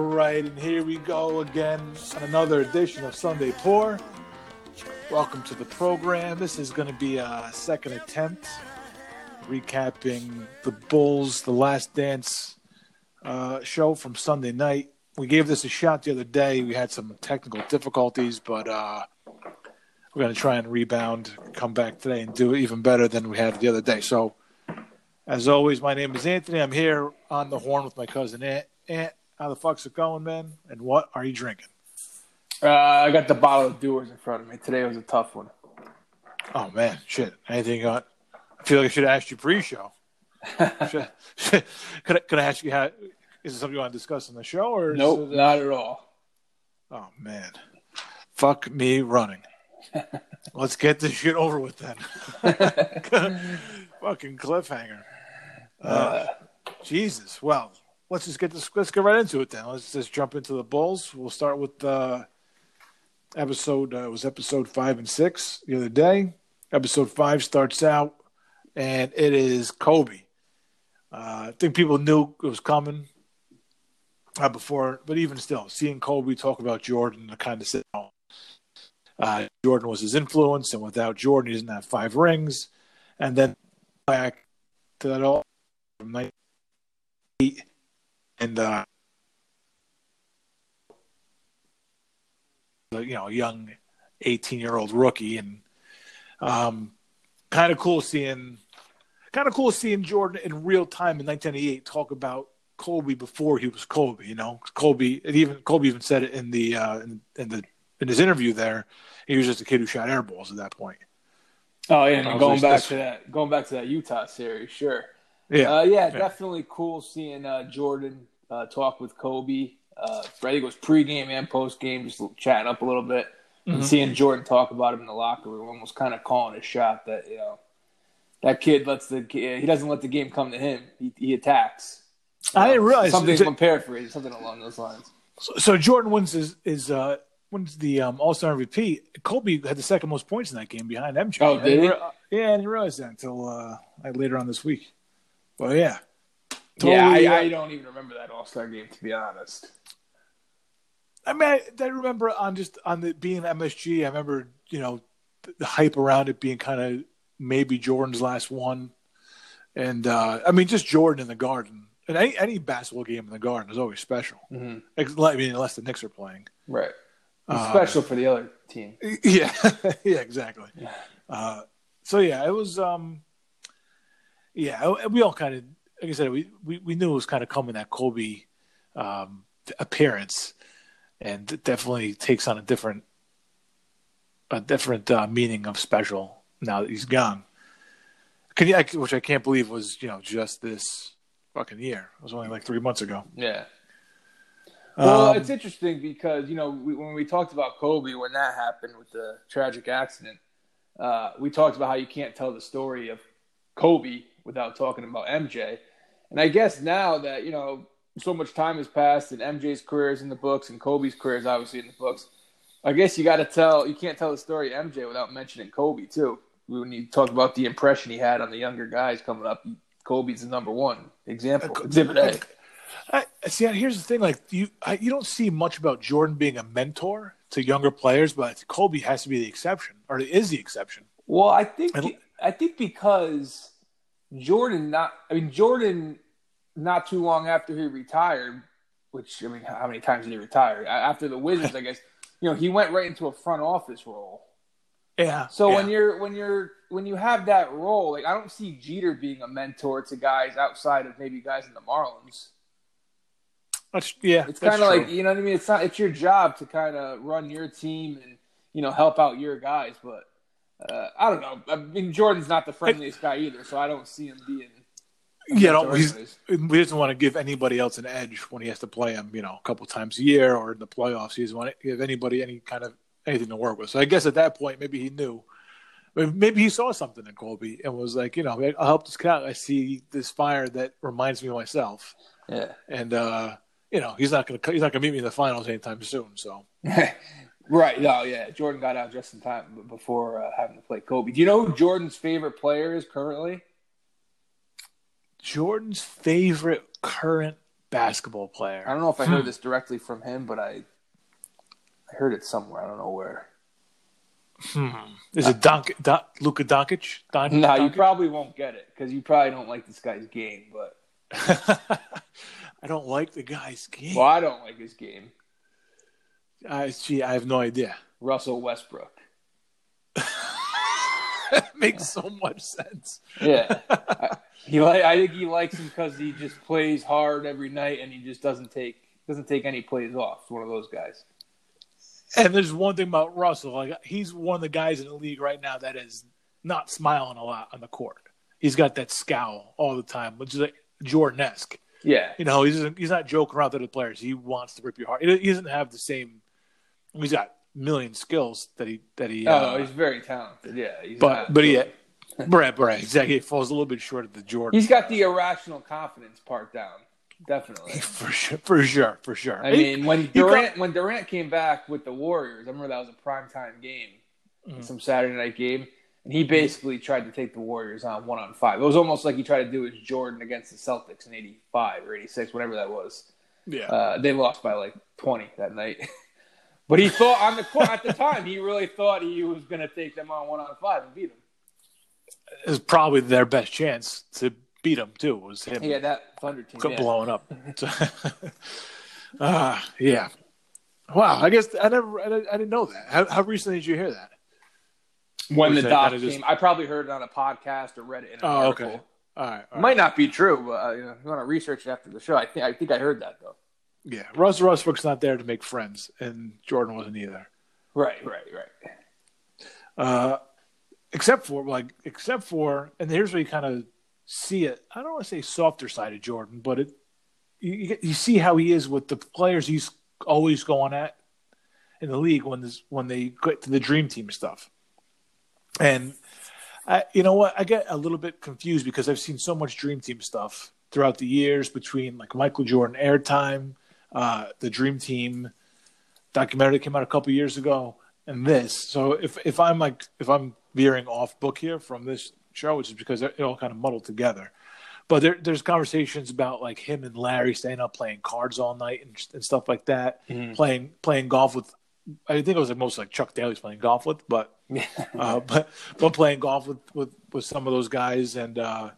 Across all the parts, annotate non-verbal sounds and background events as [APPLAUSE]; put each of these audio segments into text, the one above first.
All right, and here we go again on another edition of Sunday Pour. Welcome to the program. This is going to be a second attempt recapping the Bulls, the Last Dance uh, show from Sunday night. We gave this a shot the other day. We had some technical difficulties, but uh, we're going to try and rebound, come back today, and do even better than we had the other day. So, as always, my name is Anthony. I'm here on the horn with my cousin. Ant, how the fuck's it going, man? And what are you drinking? Uh, I got the bottle of Dewar's in front of me. Today was a tough one. Oh man, shit. Anything on? I feel like I should have asked you pre-show. [LAUGHS] should, should, could, I, could I ask you how? Is it something you want to discuss on the show, or Nope, it- not at all. Oh man, fuck me running. [LAUGHS] Let's get this shit over with then. [LAUGHS] Fucking cliffhanger. Uh, Jesus. Well, let's just get this. Let's get right into it then. Let's just jump into the Bulls. We'll start with uh, episode. Uh, was episode five and six the other day. Episode five starts out, and it is Kobe. Uh, I think people knew it was coming uh, before, but even still, seeing Kobe talk about Jordan, the kind of sit down. Uh, Jordan was his influence, and without Jordan, he doesn't have five rings. And then back to that all from 98 and uh, you know, a young 18 year old rookie, and um, kind of cool seeing, kind of cool seeing Jordan in real time in 1998 talk about Kobe before he was Kobe. You know, Kobe, and even Kobe even said it in the uh, in, in the in his interview there. He was just a kid who shot air balls at that point. Oh yeah, and going back to that, going back to that Utah series, sure. Yeah, Uh, yeah, definitely cool seeing uh, Jordan uh, talk with Kobe. Uh, I think it was pregame and postgame, just chatting up a little bit, Mhm. and seeing Jordan talk about him in the locker room, almost kind of calling a shot that you know that kid lets the he doesn't let the game come to him. He, he attacks. I didn't realize something. so- I'm paraphrasing something along those lines. So, so Jordan wins his, his uh, wins the um, All Star MVP. Kobe had the second most points in that game behind MJ. Oh, did he? yeah, I didn't realize that until uh, like later on this week. Well, yeah, yeah, I, uh, I don't even remember that All Star game to be honest. I mean, I, I remember on just on the being MSG. I remember you know the, the hype around it being kind of maybe Jordan's last one, and uh, I mean just Jordan in the Garden. And any any basketball game in the Garden is always special. Mm-hmm. I mean, unless the Knicks are playing. Right. Uh, Special for the other team. [LAUGHS] Yeah, [LAUGHS] yeah, exactly. Uh, so yeah, it was. Um, yeah, we all kind of, like I said, we, we, we knew it was kind of coming that Kobe um, appearance, and it definitely takes on a different, a different uh, meaning of special now that he's gone. Can you, which I can't believe was you know just this fucking year. It was only like three months ago. Yeah. Well, Um, it's interesting because you know we, when we talked about Kobe when that happened with the tragic accident, uh, we talked about how you can't tell the story of Kobe without talking about MJ, and I guess now that you know so much time has passed and MJ's career is in the books and Kobe's career is obviously in the books, I guess you got to tell you can't tell the story of MJ without mentioning Kobe too. When you talk about the impression he had on the younger guys coming up, Kobe's the number one example. Uh, Exhibit A. I, see, here's the thing: like you, I, you don't see much about Jordan being a mentor to younger players, but Kobe has to be the exception, or is the exception. Well, I think don't- I think because Jordan not I mean Jordan not too long after he retired, which I mean how many times did he retire? After the Wizards, I [LAUGHS] guess, you know, he went right into a front office role. Yeah. So yeah. when you're when you're when you have that role, like I don't see Jeter being a mentor to guys outside of maybe guys in the Marlins. That's, yeah, It's kind of like you know what I mean. It's not. It's your job to kind of run your team and you know help out your guys. But uh, I don't know. I mean, Jordan's not the friendliest guy either, so I don't see him being. yeah, no, he's, he doesn't want to give anybody else an edge when he has to play him, you know, a couple times a year or in the playoffs. He doesn't want to give anybody any kind of anything to work with. So I guess at that point, maybe he knew. Maybe he saw something in Kobe and was like, you know, I'll help this guy. I see this fire that reminds me of myself. Yeah. and uh, you know he's not going to he's not going to meet me in the finals anytime soon. So [LAUGHS] right. No. Yeah. Jordan got out just in time before uh, having to play Kobe. Do you know who Jordan's favorite player is currently? Jordan's favorite current basketball player. I don't know if I heard this directly from him, but I I heard it somewhere. I don't know where. Hmm. Is it Donk, Don, Luka Doncic? Don, no, you probably won't get it because you probably don't like this guy's game. But [LAUGHS] I don't like the guy's game. Well, I don't like his game. I see. I have no idea. Russell Westbrook. that [LAUGHS] makes so much sense. Yeah, I, he like. I think he likes him because he just plays hard every night, and he just doesn't take doesn't take any plays off. It's one of those guys. And there's one thing about Russell, like he's one of the guys in the league right now that is not smiling a lot on the court. He's got that scowl all the time, which is like Jordan esque. Yeah, you know, he's he's not joking around with the players. He wants to rip your heart. He doesn't have the same. He's got million skills that he that he. Oh, uh, he's very talented. Yeah, but but yeah, Brad Brad exactly. He falls a little bit short of the Jordan. He's got the irrational confidence part down. Definitely, [LAUGHS] for sure, for sure, for sure. I mean, when Durant got, when Durant came back with the Warriors, I remember that was a prime time game, mm-hmm. some Saturday night game, and he basically tried to take the Warriors on one on five. It was almost like he tried to do his Jordan against the Celtics in '85 or '86, whatever that was. Yeah, uh, they lost by like 20 that night. [LAUGHS] but he thought on the court at the time, he really thought he was going to take them on one on five and beat them. It was probably their best chance to beat him too. Was him? Yeah, that Thunder team yeah. blowing up. [LAUGHS] uh, yeah. Wow. I guess I never. I didn't know that. How, how recently did you hear that? When the doc came, just... I probably heard it on a podcast or read it in an oh, article. Okay. All right, all Might not be true, but uh, you, know, you want to research it after the show. I think I think I heard that though. Yeah, Russ Westbrook's not there to make friends, and Jordan wasn't either. Right, right, right. Uh, except for like, except for, and here's where you kind of see it. I don't want to say softer side of Jordan, but it you, you see how he is with the players he's always going at in the league when this when they get to the dream team stuff. And I, you know what? I get a little bit confused because I've seen so much dream team stuff throughout the years between like Michael Jordan airtime, uh, the Dream Team documentary came out a couple years ago, and this. So if if I'm like if I'm veering off book here from this show, which is because it all kind of muddled together. But there, there's conversations about like him and Larry staying up playing cards all night and, and stuff like that, mm-hmm. playing playing golf with. I think it was like most like Chuck Daly's playing golf with, but [LAUGHS] uh, but but playing golf with, with with some of those guys and uh,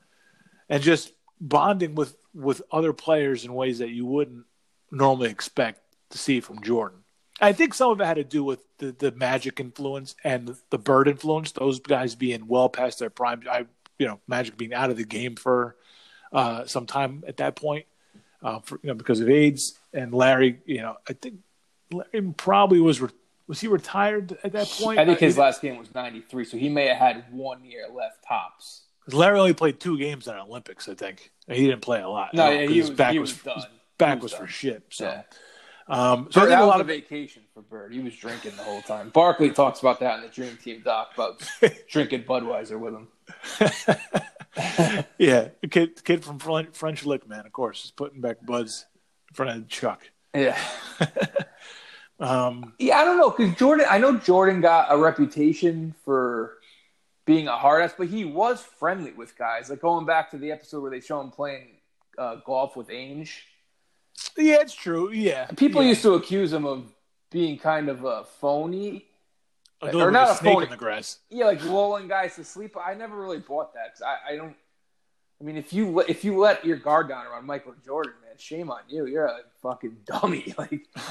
and just bonding with with other players in ways that you wouldn't normally expect to see from Jordan. I think some of it had to do with the, the Magic influence and the Bird influence. Those guys being well past their prime. I, you know, Magic being out of the game for uh, some time at that point, uh, for, you know, because of AIDS. And Larry, you know, I think Larry probably was re- was he retired at that point? I think his last game was '93, so he may have had one year left tops. Larry only played two games in the Olympics, I think. He didn't play a lot. No, yeah, he was, back he was, was done. Back was, was for shit. So. Yeah. Um, so i that a lot of vacation for Bird. He was drinking the whole time. Barkley talks about that in the Dream Team doc about [LAUGHS] drinking Budweiser with him. [LAUGHS] yeah, kid, kid from French Lick, man. Of course, is putting back Buds in front of Chuck. Yeah. [LAUGHS] um, yeah, I don't know because Jordan. I know Jordan got a reputation for being a hard ass, but he was friendly with guys. Like going back to the episode where they show him playing uh, golf with Ainge yeah, it's true. Yeah, people yeah. used to accuse him of being kind of a phony, a or not a snake phony. in the grass. Yeah, like lulling guys to sleep. I never really bought that because I, I, don't. I mean, if you if you let your guard down around Michael Jordan, man, shame on you. You're a fucking dummy. [LAUGHS] Like, [LAUGHS]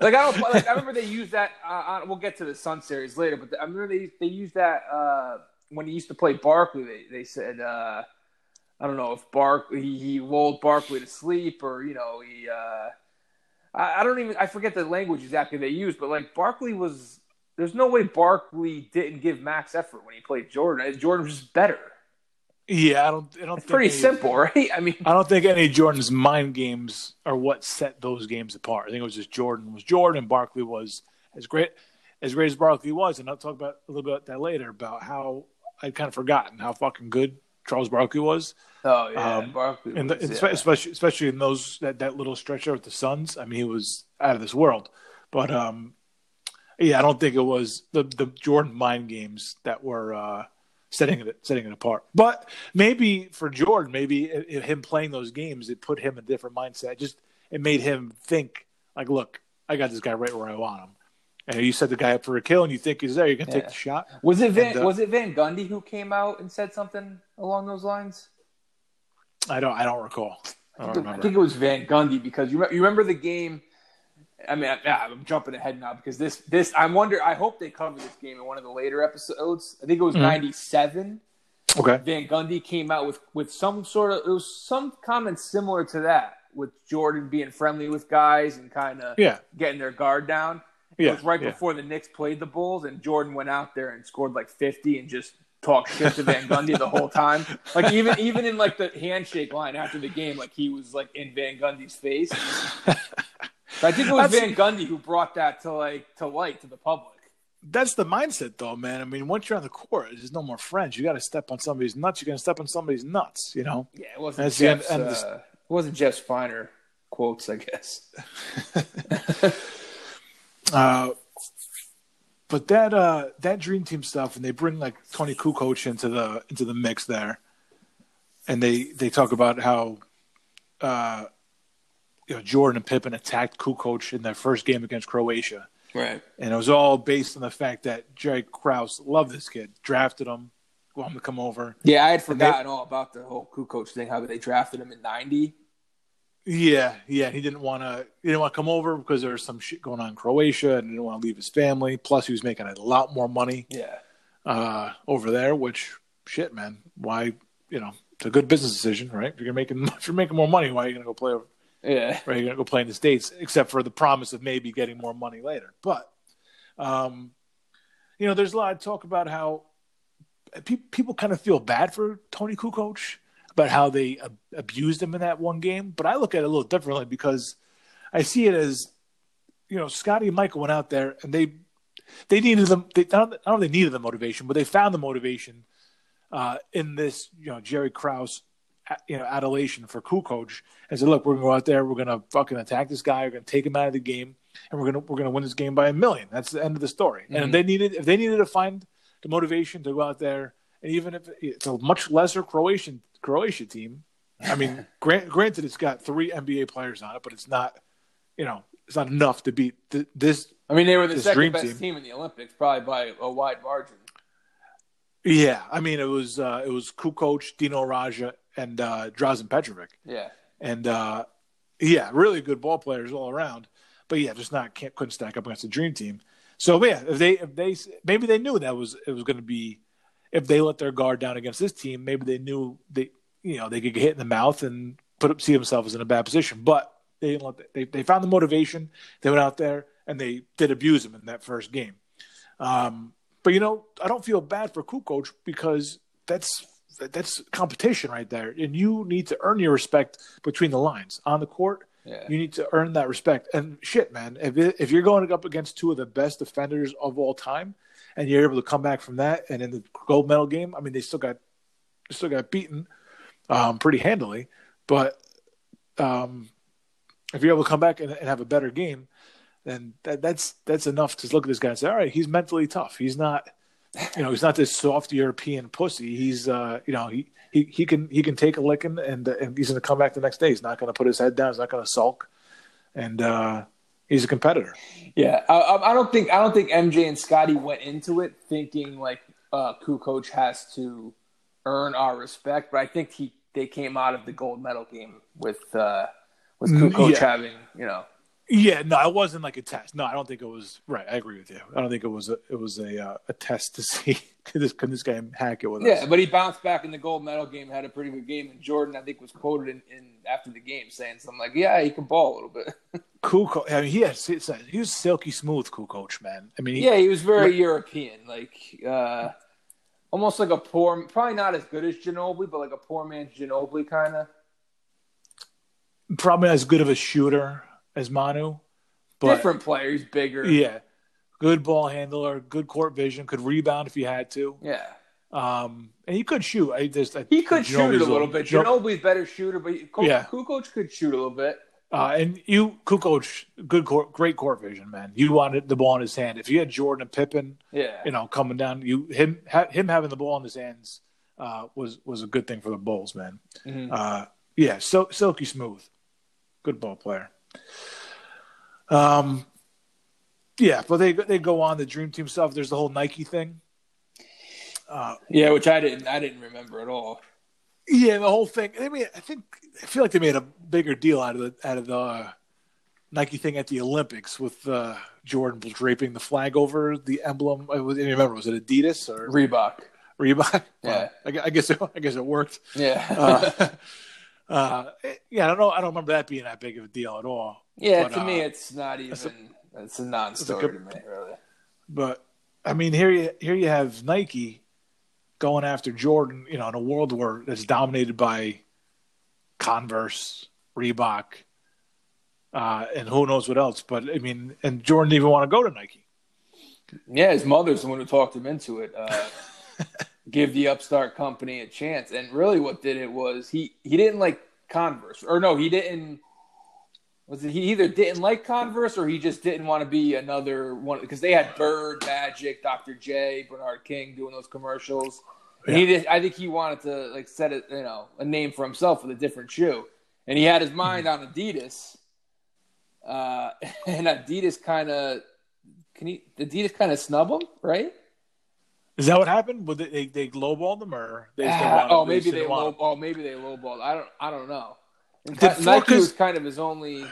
like I don't. Like I remember they used that. Uh, we'll get to the Sun series later, but I remember they they used that uh, when he used to play Barkley. They they said. Uh, I don't know if Bark he, he lulled Barkley to sleep or you know he uh, I, I don't even I forget the language exactly they used, but like Barkley was there's no way Barkley didn't give max effort when he played Jordan. Jordan was just better. Yeah, I don't. I don't. It's pretty any, simple, [LAUGHS] right? I mean, I don't think any Jordan's mind games are what set those games apart. I think it was just Jordan was Jordan, and Barkley was as great as great as Barkley was, and I'll talk about a little bit about that later about how I'd kind of forgotten how fucking good Charles Barkley was. Oh yeah, um, Barkley, and, the, yeah. especially especially in those that, that little stretch there with the Suns. I mean, he was out of this world. But um, yeah, I don't think it was the the Jordan mind games that were uh, setting it setting it apart. But maybe for Jordan, maybe him playing those games, it put him in a different mindset. Just it made him think like, look, I got this guy right where I want him. And you set the guy up for a kill, and you think he's there, you're gonna yeah. take the shot. Was it Van, and, uh, was it Van Gundy who came out and said something along those lines? I don't I don't recall. I, don't I think it was Van Gundy because you, you remember the game. I mean, I, am jumping ahead now because this this I wonder. I hope they cover this game in one of the later episodes. I think it was '97. Mm-hmm. Okay. Van Gundy came out with with some sort of it was some comment similar to that with Jordan being friendly with guys and kind of yeah. getting their guard down. It was right yeah. before the Knicks played the Bulls, and Jordan went out there and scored like 50 and just talked shit to Van Gundy the whole time. [LAUGHS] Like even even in like the handshake line after the game, like he was like in Van Gundy's face. [LAUGHS] I think it was That's, Van Gundy who brought that to like to light to the public. That's the mindset, though, man. I mean, once you're on the court, there's no more friends. You got to step on somebody's nuts. You're to step on somebody's nuts. You know. Yeah, it wasn't. Jeff's, end, uh, it wasn't Jeff's finer quotes, I guess. [LAUGHS] uh, but that uh, that dream team stuff, and they bring like Toni Kukoc into the into the mix there, and they they talk about how, uh, you know, Jordan and Pippen attacked Kukoc in their first game against Croatia, right? And it was all based on the fact that Jerry Krause loved this kid, drafted him, wanted him to come over. Yeah, I had forgotten they, all about the whole Kukoc thing, how they drafted him in '90 yeah, yeah, he didn't want to. He didn't want to come over because there was some shit going on in Croatia, and he didn't want to leave his family. Plus, he was making a lot more money. Yeah. Uh, over there, which shit, man. Why? You know, it's a good business decision, right? If you're making [LAUGHS] if you're making more money, why are you gonna go play? Over, yeah. Right, you're gonna go play in the states, except for the promise of maybe getting more money later. But, um, you know, there's a lot of talk about how pe- people kind of feel bad for Toni Kukoc about how they ab- abused him in that one game. But I look at it a little differently because I see it as, you know, Scotty and Michael went out there and they they needed them. They, I, don't, I don't know if they needed the motivation, but they found the motivation uh, in this, you know, Jerry Krause, you know, adulation for Kukoc and said, look, we're gonna go out there, we're gonna fucking attack this guy, we're gonna take him out of the game, and we're gonna we're gonna win this game by a million. That's the end of the story. Mm-hmm. And if they needed if they needed to find the motivation to go out there, and even if it's a much lesser Croatian Croatia team. I mean, [LAUGHS] grant, granted, it's got three NBA players on it, but it's not, you know, it's not enough to beat th- this. I mean, they were the second best team. team. in the Olympics, probably by a wide margin. Yeah, I mean, it was uh, it was Kukoc, Dino Radja, and uh, Drazen Petrovic. Yeah, and uh, yeah, really good ball players all around. But yeah, just not can't couldn't stack up against the dream team. So yeah, if they if they maybe they knew that was it was going to be if they let their guard down against this team, maybe they knew they you know they could get hit in the mouth and put up, see themselves in a bad position. But they didn't let the, they they found the motivation. They went out there and they did abuse him in that first game. Um, but you know, I don't feel bad for Kukoc because that's that's competition right there, and you need to earn your respect between the lines on the court. Yeah. You need to earn that respect. And shit, man, if it, if you're going up against two of the best defenders of all time, and you're able to come back from that. And in the gold medal game, I mean, they still got they still got beaten um, pretty handily, but um, if you're able to come back and, and have a better game, then that, that's that's enough to look at this guy and say, all right, he's mentally tough. He's not, you know, he's not this soft European pussy. He's, uh, you know, he, he, he can he can take a licking and and he's going to come back the next day. He's not going to put his head down. He's not going to sulk, and uh, he's a competitor. Yeah, I, I, don't think I don't think MJ and Scotty went into it thinking like uh, Kukoc has to earn our respect, but I think he they came out of the gold medal game with uh, with mm, Kukoc yeah. having you know yeah, no, it wasn't like a test. No, I don't think it was. Right, I agree with you. I don't think it was a it was a uh, a test to [LAUGHS] see [LAUGHS] could this can this guy hack it with yeah, us. Yeah, but he bounced back in the gold medal game, had a pretty good game, and Jordan I think was quoted in, in after the game saying something like, "Yeah, he can ball a little bit." [LAUGHS] Kukoc. I mean, he has he was silky smooth, Kukoc, man. I mean, he, yeah, he was very like, European, like uh, almost like a poor, probably not as good as Ginobili, but like a poor man's Ginobili kind of. Probably as good of a shooter as Manu but, Different player. He's bigger. Yeah. Good ball handler, good court vision, could rebound if he had to. Yeah. Um, and he could shoot. I just I, he could shoot it a little bit. Ginobili's better shooter, but Kukoc, yeah. Kukoc could shoot a little bit. Uh, and you, Kukoc, good, court, great court vision, man. You wanted the ball in his hand. If you had Jordan and Pippen, Yeah. you know, coming down, you him ha, him having the ball in his hands uh, was was a good thing for the Bulls, man. Mhm. Uh, yeah, so silky smooth, good ball player. Um, yeah, but they they go on the Dream Team stuff. There's the whole Nike thing. Uh, Yeah, which I didn't I didn't remember at all. yeah, the whole thing. I mean, I think I feel like they made a bigger deal out of the out of the uh, Nike thing at the Olympics with uh, Jordan draping the flag over the emblem. I was- I remember was it Adidas or Reebok. Reebok? [LAUGHS] Yeah. I, I guess it, I guess it worked. Yeah. Uh, [LAUGHS] uh, yeah, I don't know. I don't remember that being that big of a deal at all. yeah, but, to me uh, it's not even it's a non-story to me, really. But I mean, here you here you have Nike going after Jordan. You know, in a world where that's dominated by Converse, Reebok, uh, and who knows what else. But I mean, and Jordan didn't even want to go to Nike. Yeah, his mother's the one who talked him into it. Uh, [LAUGHS] give the upstart company a chance. And really, what did it was he he didn't like Converse, or no, he didn't. Was it he either didn't like Converse or he just didn't want to be another one because they had Bird, Magic, Dr. J, Bernard King doing those commercials. And he did, I think he wanted to like set it, you know, a name for himself with a different shoe, and he had his mind on Adidas. Uh, [LAUGHS] and Adidas kind of can he Adidas kind of snub him, right? Is that what happened? Would they they, they lowballed them or they want oh, maybe they low. Oh, maybe they lowballed. I don't. I don't know. Did Nike was kind of his only,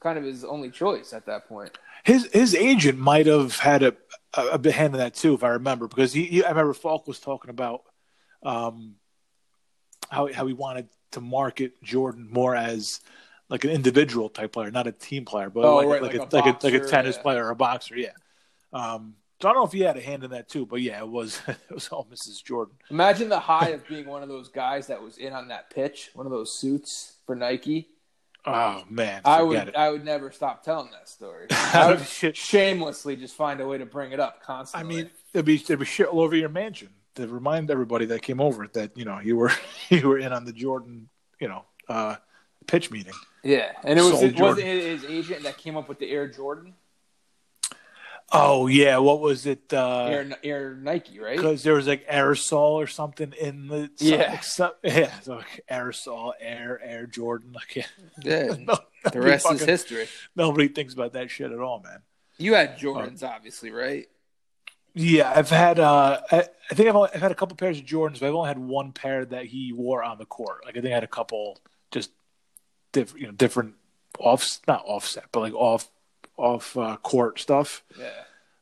kind of his only choice at that point. His his agent might have had a, a, a hand in that too, if I remember, because he, he I remember Falk was talking about um, how how he wanted to market Jordan more as like an individual type player, not a team player, but Oh, like, right, like, like a, a like a like a tennis yeah. player or a boxer, yeah. Um, so I don't know if he had a hand in that too, but yeah, it was [LAUGHS] it was all Mrs. Jordan. Imagine the high of being one of those guys that was in on that pitch, one of those suits for Nike. Oh man, I would, it. I would never stop telling that story. [LAUGHS] I would shamelessly just find a way to bring it up constantly. I mean, it'd be it'd be shit all over your mansion to remind everybody that came over that you know you were [LAUGHS] you were in on the Jordan you know uh, pitch meeting. yeah, and it was it wasn't Jordan. his agent that came up with the Air Jordan, Oh yeah, what was it? Air Air Nike, right? Because there was like aerosol or something in the Yeah. [LAUGHS] except, yeah, so like aerosol, air, air Jordan. Like yeah, [LAUGHS] no, the rest is history. Nobody thinks about that shit at all, man. You had Jordans, obviously, right? Yeah, I've had. Uh, I, I think I've, only, I've had a couple pairs of Jordans, but I've only had one pair that he wore on the court. Like I think I had a couple just different, you know, different off, not offset, but like off, off uh, court stuff. Yeah.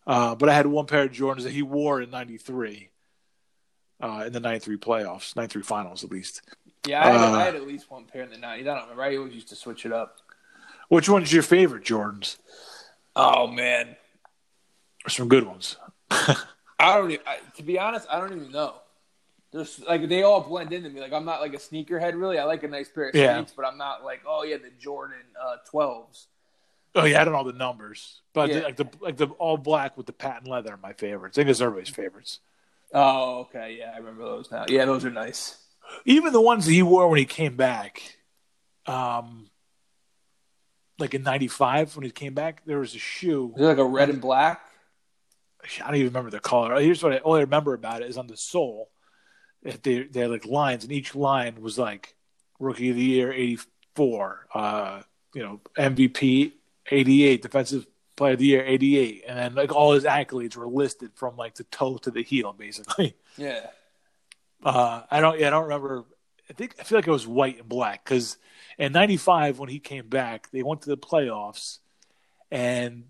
Uh, but I had one pair of Jordans that he wore in '93, uh, in the '93 playoffs, '93 finals at least. Yeah, I had, Uh, I had at least one pair in the 90s. I don't remember. I always used to switch it up. Which one's your favorite Jordans? Oh, man. Or some good ones. [LAUGHS] I don't even, I, to be honest, I don't even know. There's like they all blend into me. Like I'm not like a sneakerhead really. I like a nice pair of Yeah. but I'm not like oh yeah the Jordan uh, 12s. Oh yeah, I don't know the numbers, but Yeah. like the like the all black with the patent leather are my favorites. I think it's everybody's favorites. Oh okay, yeah, I remember those now. Yeah, those are nice. even the ones that he wore when he came back, um, like in '95 when he came back, there was a shoe. Is it like a red and black? I don't even remember the color. Here's what I, all I remember about it is on the sole, they they had like lines, and each line was like Rookie of the Year '84, uh, you know MVP '88, Defensive Player of the Year '88, and then like all his accolades were listed from like the toe to the heel, basically. [LAUGHS] Yeah. Uh, I don't. Yeah, I don't remember. I think I feel like it was white and black because in '95 when he came back, they went to the playoffs, and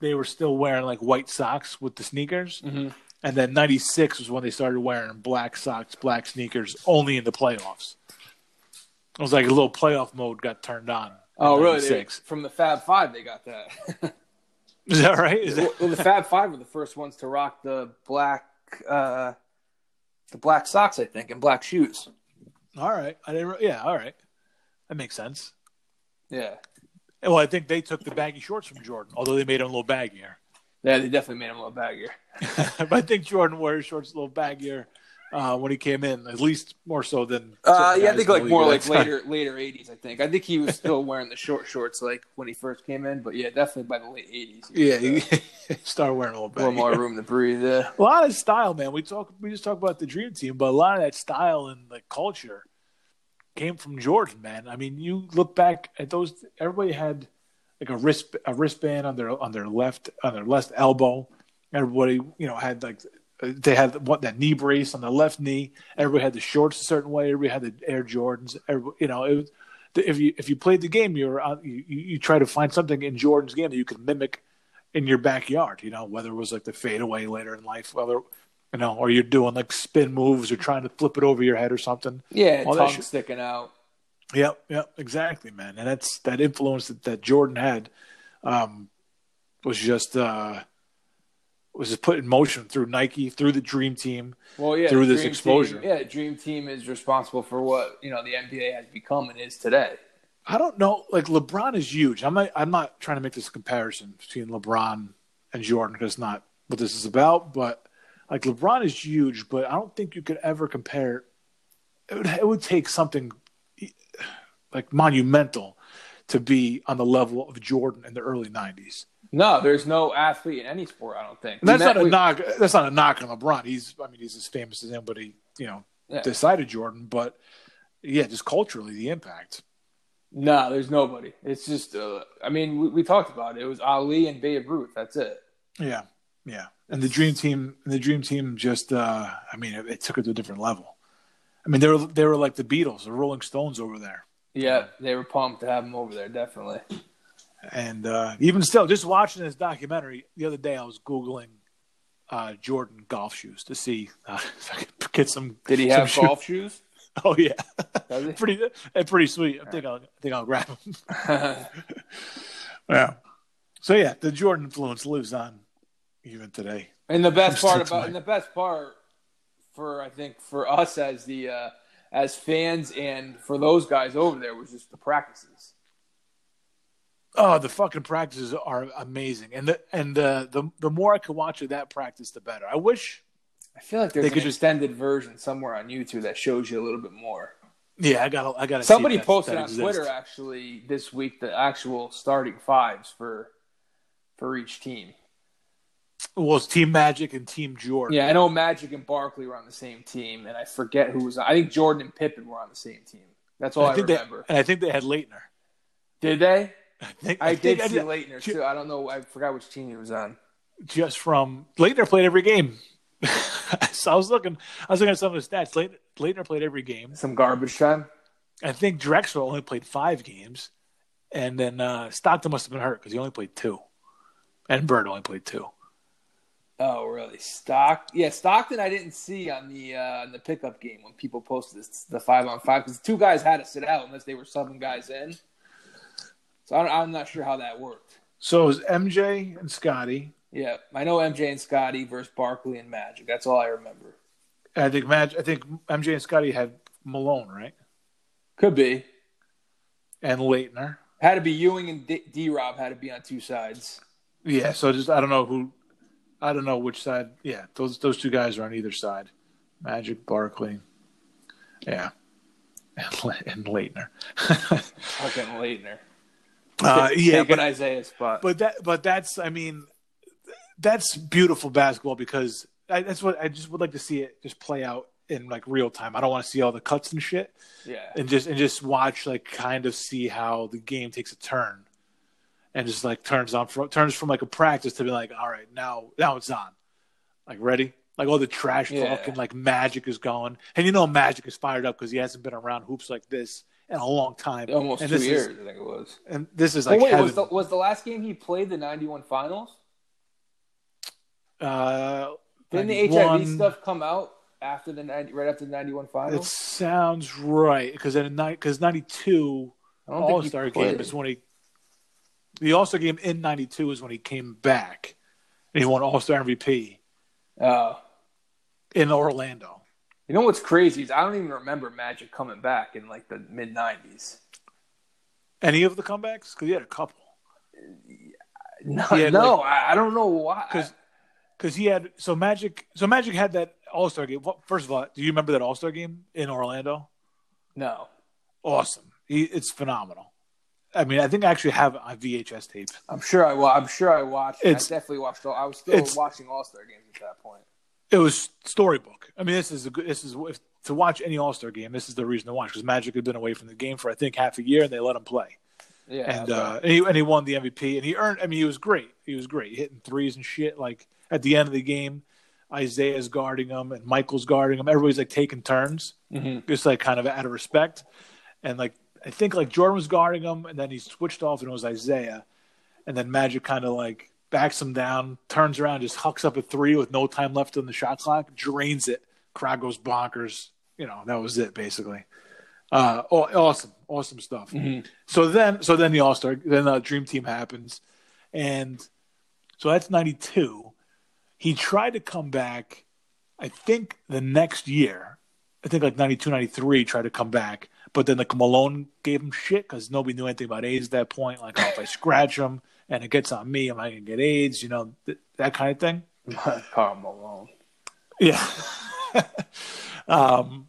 they were still wearing like white socks with the sneakers. Mm-hmm. And then '96 was when they started wearing black socks, black sneakers, only in the playoffs. It was like a little playoff mode got turned on. Oh really? They, from the Fab Five, they got that. [LAUGHS] Is that right? Is that, well, the Fab Five were the first ones to rock the black, uh, the black socks, I think, and black shoes. all right. I didn't. Yeah, all right. That makes sense. Yeah. Well, I think they took the baggy shorts from Jordan, although they made them a little baggier. Yeah, they definitely made them a little baggier. [LAUGHS] but I think Jordan wore his shorts a little baggier uh, when he came in, at least more so than. Uh, yeah, I think like more like that [LAUGHS] time. later later eighties. I think. I think he was still wearing the short shorts like when he first came in, but yeah, definitely by the late eighties. Yeah, he [LAUGHS] started wearing a little a little bit. more room to breathe. Yeah. A lot of style, man. We talk, we just talk about the dream team, but a lot of that style and the culture came from Jordan, man. I mean, you look back at those. Everybody had like a wrist, a wristband on their on their left on their left elbow. Everybody, you know, had like they had what that knee brace on the left knee. Everybody had the shorts a certain way. Everybody had the Air Jordans. Everybody, you know, it was, if you if you played the game, you were on, you, you try to find something in Jordan's game that you could mimic in your backyard. You know, whether it was like the fadeaway later in life, whether you know, or you're doing like spin moves or trying to flip it over your head or something. Yeah, All tongue sticking out. Yep, yep, exactly, man. And that's that influence that, that Jordan had um, was just uh, was put in motion through Nike, through the Dream Team. Well, yeah, Through this Dream exposure. Team, yeah, Dream Team is responsible for what you know the NBA has become and is today. I don't know, like LeBron is huge. I'm not, I'm not trying to make this a comparison between LeBron and Jordan because it's not what this is about. But like LeBron is huge, but I don't think you could ever compare. It would, it would take something like monumental to be on the level of Jordan in the early '90s. No, there's no athlete in any sport. I don't think. And that's We not met- a we- knock. That's not a knock on LeBron. He's, I mean, he's as famous as anybody, you know, Yeah. decided Jordan. But yeah, just culturally, the impact. No, there's nobody. It's just. Uh, I mean, we, we talked about it. It was Ali and Babe Ruth. That's it. Yeah, yeah. And the dream team, the dream team, just, uh, I mean, it, it took it to a different level. I mean, they were they were like the Beatles, the Rolling Stones over there. Yeah, they were pumped to have him over there. Definitely. And uh, even still, just watching this documentary the other day, I was googling uh, Jordan golf shoes to see uh, [LAUGHS] if I could get some. Did he some have shoe- golf shoes? [LAUGHS] Oh yeah, Does he? [LAUGHS] pretty uh, pretty sweet. I think I'll I think I'll grab them. yeah. So yeah, the Jordan influence lives on even today. And the best part about and the best part for I think for us as the uh, as fans and for those guys over there was just the practices. Oh, the fucking practices are amazing, and the and the the the more I could watch of that practice, the better. I wish. I feel like there's They an could just- extended version somewhere on YouTube that shows you a little bit more. Yeah, I got. I got. Somebody see if that- posted that on exists. Twitter actually this week the actual starting fives for for each team. Well, it's Team Magic and Team Jordan. Yeah, I know Magic and Barkley were on the same team, and I forget who was. on. I think Jordan and Pippen were on the same team. That's all I, think remember. they and I think they had Laettner. Did they? I think I, think did see did- Laettner too. I don't know. I forgot which team he was on. just from Laettner played every game. [LAUGHS] so I was looking. I was looking at some of the stats. Laettner, Laettner played every game. Some garbage time. I think Drexler only played five games, and then uh, Stockton must have been hurt because he only played two, and Bird only played two. Oh, really? Stock? Yeah, Stockton. I didn't see on the uh, on the pickup game when people posted this, the five on five because two guys had to sit out unless they were subbing guys in. So I don't, I'm not sure how that worked. So it was MJ and Scotty. Yeah, I know MJ and Scotty versus Barkley and Magic. That's all I remember. I think Mag- I think MJ and Scotty had Malone, right? Could be. And Laettner. Had to be Ewing and D Rob had to be on two sides. Yeah. So just I don't know who, I don't know which side. Yeah, those those two guys are on either side. Magic, Barkley. Yeah. And, Le- and Laettner. [LAUGHS] Fucking Laettner. uh, yeah, but Isiah's spot. but that but that's I mean that's beautiful basketball because I, that's what I just would like to see it just play out in like real time. I don't want to see all the cuts and shit yeah. and just and just watch like kind of see how the game takes a turn and just like turns on from turns from like a practice to be like all right now now it's on like ready like all the trash Yeah. talk and like magic is going and you know magic is fired up because he hasn't been around hoops like this in a long time Almost and two this years, is, I think it was. and this is Oh, like wait, heaven. was the, was the last game he played the 91 finals? uh Didn't the HIV stuff come out after the 90, right after the 91 finals? It finals? sounds right because in because ninety two I don't think he All Star played. game is when he the All Star game in ninety two is when he came back and he won All Star MVP Uh, in Orlando. you know what's crazy is I don't even remember Magic coming back in like the mid 90s. Any of the comebacks? Because he had a couple. No, no, I, I don't know why. Because because he had so Magic so Magic had that All Star game. First of all, do you remember that All Star game in Orlando? No. Awesome. He, it's phenomenal. I mean, I think I actually have a VHS tape. I'm sure I. Well, I'm sure I watched. It's- I definitely watched. All, I was still watching All Star games at that point. It was storybook. I mean, this is a good. This is if, to watch any All Star game. This is the reason to watch because Magic had been away from the game for I think half a year, and they let him play. Yeah. and uh, and he, and he won the MVP, and he earned. I mean, he was great. He was great, hitting threes and shit. Like at the end of the game, Isiah's guarding him, and Michael's guarding him. Everybody's like taking turns, Mhm. just like kind of out of respect. And like I think like Jordan was guarding him, and then he switched off, and it was Isiah, and then Magic kind of like backs him down, turns around, just hucks up a three with no time left on the shot clock, drains it. Crowd goes bonkers. You know that was it basically. Uh, aw- awesome, awesome stuff. Mhm. So then, so then the All Star, then the Dream Team happens, and so that's '92. He tried to come back. I think the next year, I think like '92, '93, tried to come back, but then like Malone gave him shit because nobody knew anything about AIDS at that point. Like, oh, if I scratch him and it gets on me, am I gonna get AIDS? You know, th- that kind of thing. [LAUGHS] Karl Malone. Yeah. [LAUGHS] um,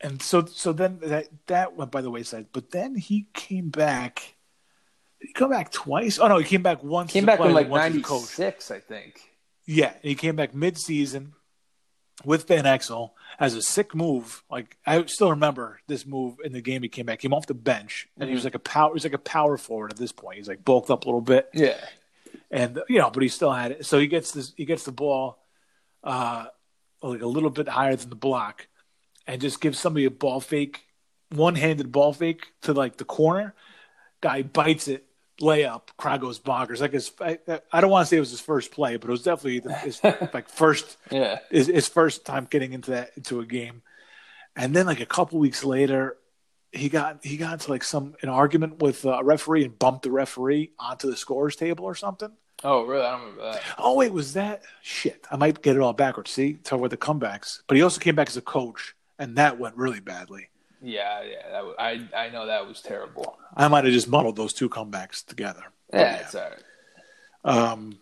and so so then that that went by the wayside. But then he came back. He come back twice? Oh no, he came back once. Came back in like once as a coach. '96, I think. Yeah, he came back mid-season with Van Exel as a sick move. Like I still remember this move in the game. He came back, came off the bench, and he was like a power. He was like a power forward at this point. He's like bulked up a little bit Yeah. and you know, but he still had it. So he gets this, he gets the ball, uh, like a little bit higher than the block, and just gives somebody a ball fake, one-handed ball fake to like the corner. Guy bites it, layup. Crowd goes bonkers. Like his, I, I don't want to say it was his first play, but it was definitely the, his [LAUGHS] like first Yeah. his, his first time getting into that into a game. And then like a couple weeks later, he got he got into like some an argument with a referee and bumped the referee onto the scores table or something. Oh, really? I don't remember that. Oh wait, was that shit? I might get it all backwards. See, talk about the comebacks. But he also came back as a coach, and that went really badly. Yeah, yeah. That was, I I know that was terrible. I might have just muddled those two comebacks together. Yeah, it's all right. Um,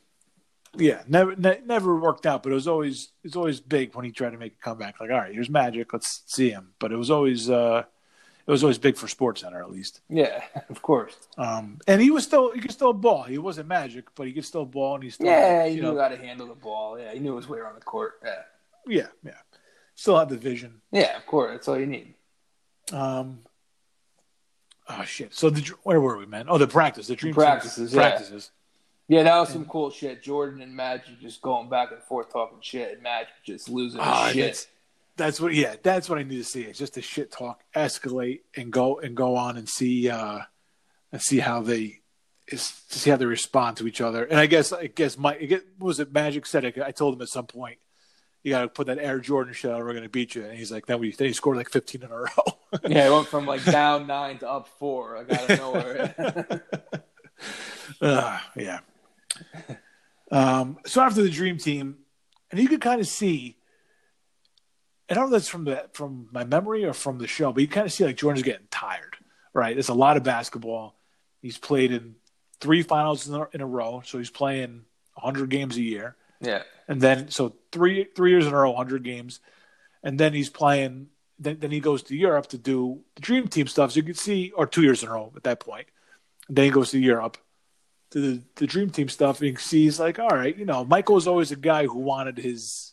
yeah, never ne- never worked out, but it was always it's always big when he tried to make a comeback. Like, all right, here's Magic, let's see him. But it was always uh, it was always big for Sports Center at least. Yeah, [LAUGHS] of course. Um, and he was still he could still ball. He wasn't Magic, but he could still ball, and he still Yeah, you he know knew how to handle the ball. Yeah, he knew his way around the court. Yeah, yeah yeah still had the vision. yeah, of course. That's all you need. Um, oh shit! So the where were we, man? Oh, the practice, the dream Practices, yeah. practices. Yeah, that was some cool shit. Jordan and Magic just going back and forth talking shit, and Magic just losing Ah, shit. that's that's what yeah, that's what I need to see. It's just the shit talk escalate and go and go on and see uh and see how they is to see how they respond to each other. And I guess I guess my I what was it Magic said I, I told him at some point you got to put that Air Jordan shit out or we're going to beat you. And he's like, then we then he scored like 15 in a row. [LAUGHS] Yeah, it went from like down nine to up four. Like out of nowhere. [LAUGHS] Uh, yeah. Um, so after the dream team, and you could kind of see, I don't know if that's from the from my memory or from the show, but you kind of see like Jordan's getting tired, right? There's a lot of basketball. He's played in three finals in a, in a row, so he's playing 100 games a year, yeah, and then so three three years in a row, 100 games, and then he's playing. Then, then he goes to Europe to do the dream team stuff. So you can see, or two years in a row at that point. And then he goes to Europe to the, the dream team stuff and he sees like all right you know michael was always a guy who wanted his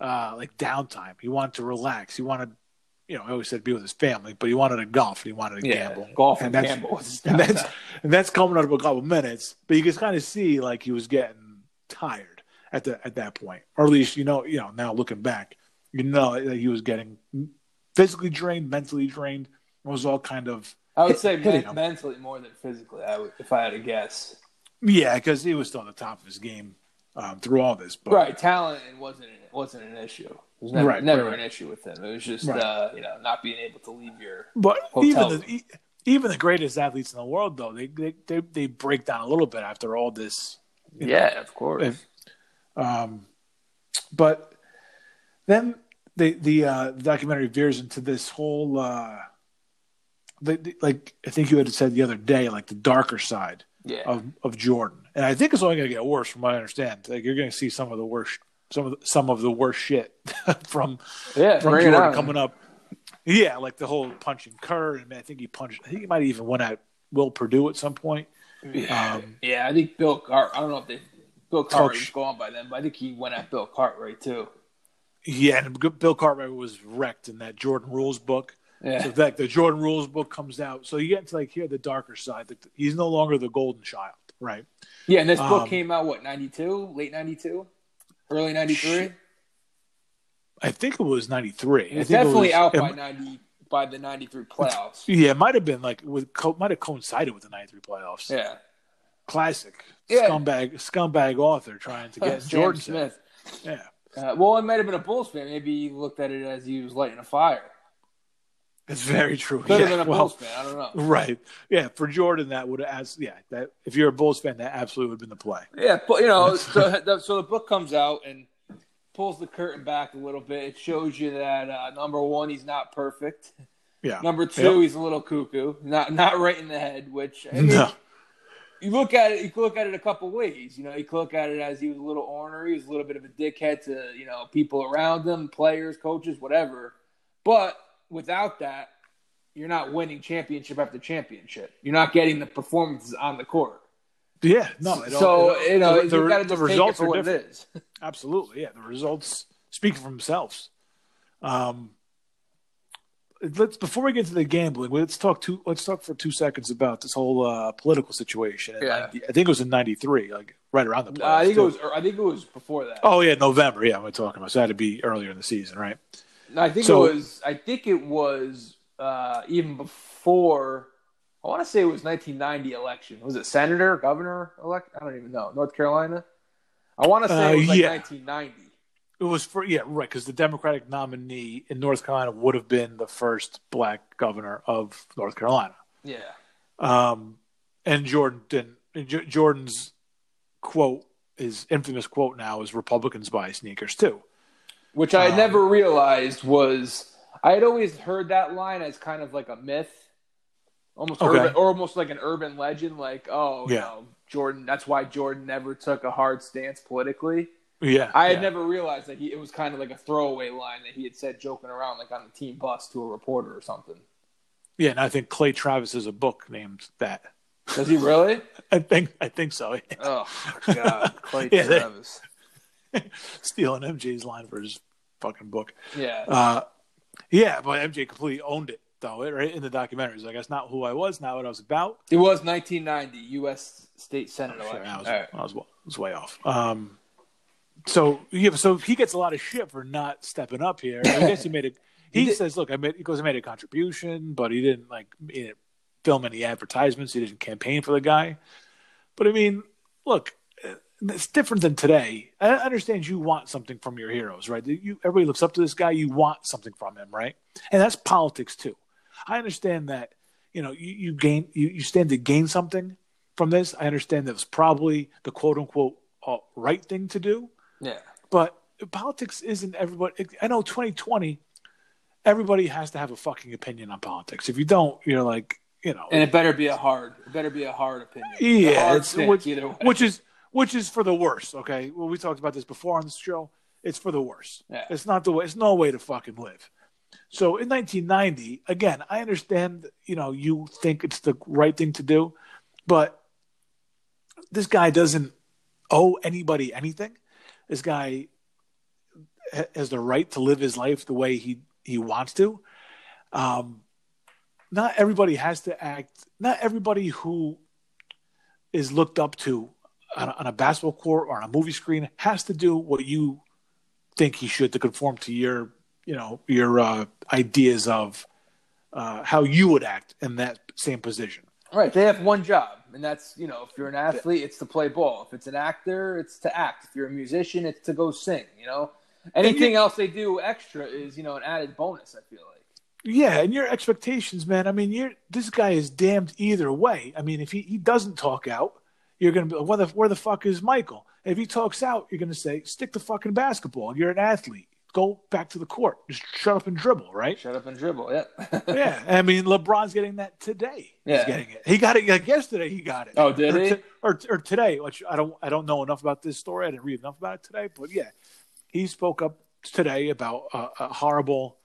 uh like downtime he wanted to relax he wanted you know i always said be with his family but he wanted to golf and he wanted to yeah. gamble Golf and and, that's gamble. and that's and that's coming out of a couple of minutes but you can kind of see like he was getting tired at the at that point or at least you know you know now looking back you know that he was getting physically drained mentally drained it was all kind of I would hit- say men- mentally more than physically. I would, if I had to guess. yeah because he was still on the top of his game um, through all this but Right, talent wasn't wasn't an issue. It was never, Right, never right, an issue with him. It was just Right. uh, you know not being able to leave your. But hotel even the, even the greatest athletes in the world, though, they they they, they break down a little bit after all this. you know. Yeah, of course. If- um, but then the the uh, documentary veers into this whole, uh, the, the- like I think you had said the other day, like the darker side yeah, of of Jordan, and I think it's only going to get worse, from what I understand. Like you're going to see some of the worst some of the, some of the worst shit [LAUGHS] from Yeah, from Jordan on. coming up. Yeah, like the whole punching Kerr, and I think he punched. I think he might have even went at Will Perdue at some point. Um, Yeah, I think Bill. I don't know if they Bill Cartwright was gone by then, but I think he went at Bill Cartwright too. yeah, and Bill Cartwright was wrecked in that Jordan Rules book. Yeah, So that the Jordan Rules book comes out, so you get to like hear the darker side. Like he's no longer the golden child, right? yeah. And this book Um, came out what ninety two, late ninety two, early ninety three. I think it was ninety three. It's definitely out by ninety by the ninety three playoffs. Yeah, it might have been like with co- might have coincided with the '93 playoffs. Yeah, Classic Yeah. scumbag scumbag author trying to [LAUGHS] get Jordan Smith. Yeah, Uh, well, it might have been a Bulls fan. Maybe he looked at it as he was lighting a fire. it's very true. Could have been a well, Bulls fan. I don't know. right. Yeah, for Jordan, that would have asked. Yeah, that if you're a Bulls fan, that absolutely would have been the play. Yeah, but you know, so [LAUGHS] the, so the book comes out and pulls the curtain back a little bit. It shows you that uh, number one, he's not perfect. Yeah. Number two, Yep. he's a little cuckoo, not not right in the head. Which I mean, No. You look at it, you can look at it a couple ways. You know, you can look at it as he was a little ornery, he was a little bit of a dickhead to you know people around him, players, coaches, whatever. But without that, you're not winning championship after championship. You're not getting the performances on the court. Yeah. No. it all- so it- you know, the, the, the just take it results are what different. it is. [LAUGHS] Absolutely. Yeah. The results speak for themselves. Um, let's before we get to the gambling, let's talk two. Let's talk for two seconds about this whole uh, political situation. in Yeah. 90 I think it was in '93, like right around the. Uh, I playoffs, think it was. I think it was before that. Oh yeah, November. Yeah, we're talking about. So that had to be earlier in the season, right? No, I think So- it was. I think it was uh, even before. I want to say it was 1990 election. Was it senator, governor elect? I don't even know. North Carolina. I want to say Uh, it was like yeah. 1990. It was for yeah, right, because the Democratic nominee in North Carolina would have been the first black governor of North Carolina. Yeah. Um, and Jordan didn't. and J- Jordan's quote, his infamous quote now, is "Republicans buy sneakers too." Which I Um, never realized was. I had always heard that line as kind of like a myth, almost Okay. urban, or almost like an urban legend. Like, oh, you Yeah. know, Jordan. That's why Jordan never took a hard stance politically. Yeah, I had yeah. never realized that he it was kind of like a throwaway line that he had said joking around like on the team bus to a reporter or something. Yeah, and I think Clay Travis has a book named that. Does he really? [LAUGHS] I think I think so. yeah. oh God, [LAUGHS] Clay Yeah, Travis. [LAUGHS] Stealing MJ's line for his fucking book. Yeah. Uh, yeah, but MJ completely owned it though, right in the documentary. He's like, "That's not who I was. Not what I was about." It was 1990 U.S. State Senate Shit, election. I was, right. I was, I was way off. Um, so yeah, so he gets a lot of shit for not stepping up here. I guess he made it. [LAUGHS] He, He says, "Look, I made." He goes, "I made a contribution, but he didn't like he didn't film any advertisements. He didn't campaign for the guy." But I mean, look, uh, it's different than today. I understand you want something from your heroes, right? You everybody looks up to this guy. You want something from him, right? And that's politics too. I understand that. You know, you, you gain you, you stand to gain something from this. I understand that it's probably the quote unquote uh, right thing to do, Yeah. but politics isn't everybody. I know 2020, everybody has to have a fucking opinion on politics. If you don't, you're like, you know, And it better be a hard. It better be a hard opinion. Yeah, hard it's stance which, which is which is for the worst. Okay, well, we talked about this before on the show. It's for the worst. Yeah. It's not the way. It's no way to fucking live. So in 1990, again, I understand. You know, you think it's the right thing to do, but this guy doesn't owe anybody anything. This guy has the right to live his life the way he he wants to. Um, not everybody has to act. Not everybody who is looked up to on a, on a basketball court or on a movie screen has to do what you think he should to conform to your you know your uh, ideas of uh, how you would act in that same position. Right. They have one job, and that's you know, if you're an athlete, it's to play ball. If it's an actor, it's to act. If you're a musician, it's to go sing. You know, anything else they do extra is you know an added bonus. I feel like. Yeah, and your expectations, man. I mean, you're this guy is damned either way. I mean, if he, he doesn't talk out, you're gonna be where the where the fuck is Michael? If he talks out, you're gonna say stick to fucking basketball. You're an athlete. Go back to the court. Just shut up and dribble, right? Shut up and dribble. Yeah. [LAUGHS] yeah, I mean LeBron's getting that today. Yeah. He's getting it. He got it like yesterday. He got it. Oh, did or he? t- or or today? Which I don't I don't know enough about this story. I didn't read enough about it today. But yeah, he spoke up today about a, a horrible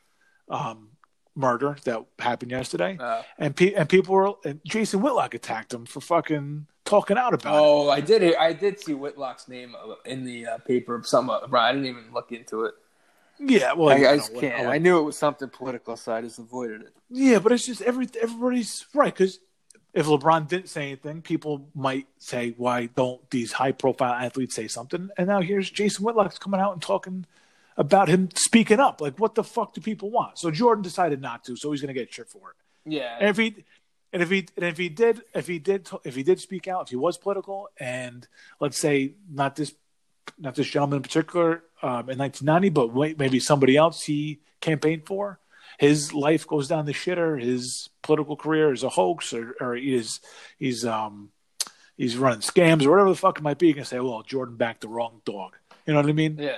um, murder that happened yesterday, Uh, and pe- and people were and Jason Whitlock attacked him for fucking talking out about it. oh, I did. I did see Whitlock's name in the uh, paper. Some, uh, I didn't even look into it. Yeah, well, I, I just can't. what- I knew it was something political, so I just avoided it. Yeah, but it's just every everybody's right because if LeBron didn't say anything, people might say, "Why don't these high-profile athletes say something?" And now here's Jason Whitlock's coming out and talking about him speaking up. Like, what the fuck do people want? So Jordan decided not to, so he's going to get shit for it. Yeah, And if he and if he and if he did if he did if he did speak out, if he was political, and let's say not this not this gentleman in particular um, in 1990, but wait, maybe somebody else he campaigned for, his life goes down the shitter. His political career is a hoax, or or he is he's um he's running scams or whatever the fuck it might be. You can say, well, Jordan backed the wrong dog. You know what I mean? yeah.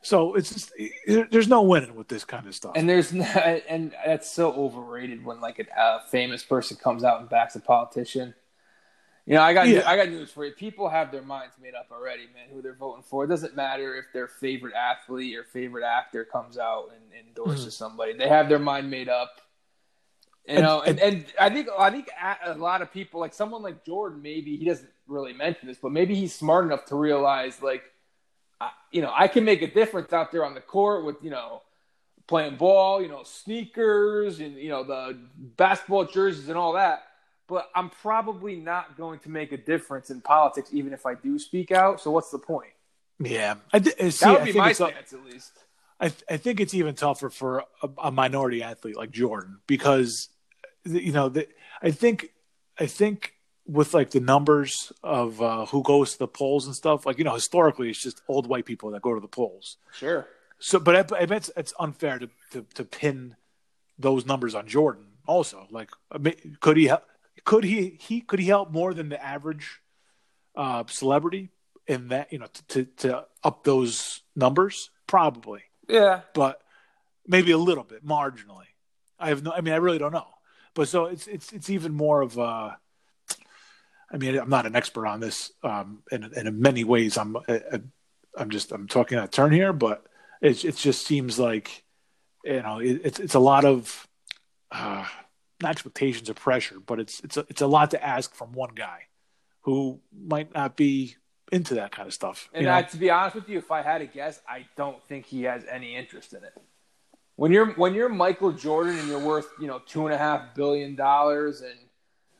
So it's just, there's no winning with this kind of stuff. And there's not, [LAUGHS] and that's so overrated when like a uh, famous person comes out and backs a politician. You know, I got Yeah. I got news for you. People have their minds made up already, man. Who they're voting for. It doesn't matter if their favorite athlete or favorite actor comes out and endorses mm-hmm. somebody. They have their mind made up. You And- know, and, and I think I think a a lot of people, like someone like Jordan, maybe he doesn't really mention this, but maybe he's smart enough to realize, like, I, you know, I can make a difference out there on the court with you know playing ball, you know, sneakers and you know the basketball jerseys and all that. But I'm probably not going to make a difference in politics, even if I do speak out. So what's the point? yeah, I, di- uh, see, That would I be think my it's a- stance, at least. I, th- I think it's even tougher for a, a minority athlete like Jordan because you know the, I think I think with like the numbers of uh, who goes to the polls and stuff like you know historically it's just old white people that go to the polls Sure. so but I, I bet it's, it's unfair to, to to pin those numbers on Jordan also like could he hel- could he he could he help more than the average uh, celebrity in that you know to, to to up those numbers probably Yeah. but maybe a little bit marginally. I have no. I mean, I really don't know. But so it's it's it's even more of a. I mean, I'm not an expert on this. Um, and, and in many ways, I'm I, I'm just I'm talking out of turn here, but it it just seems like you know it, it's it's a lot of uh, not expectations or pressure, but it's it's a, it's a lot to ask from one guy who might not be into that kind of stuff. And? I, to be honest with you, if I had to guess, I don't think he has any interest in it. When you're when you're Michael Jordan and you're worth you know two and a half billion dollars, and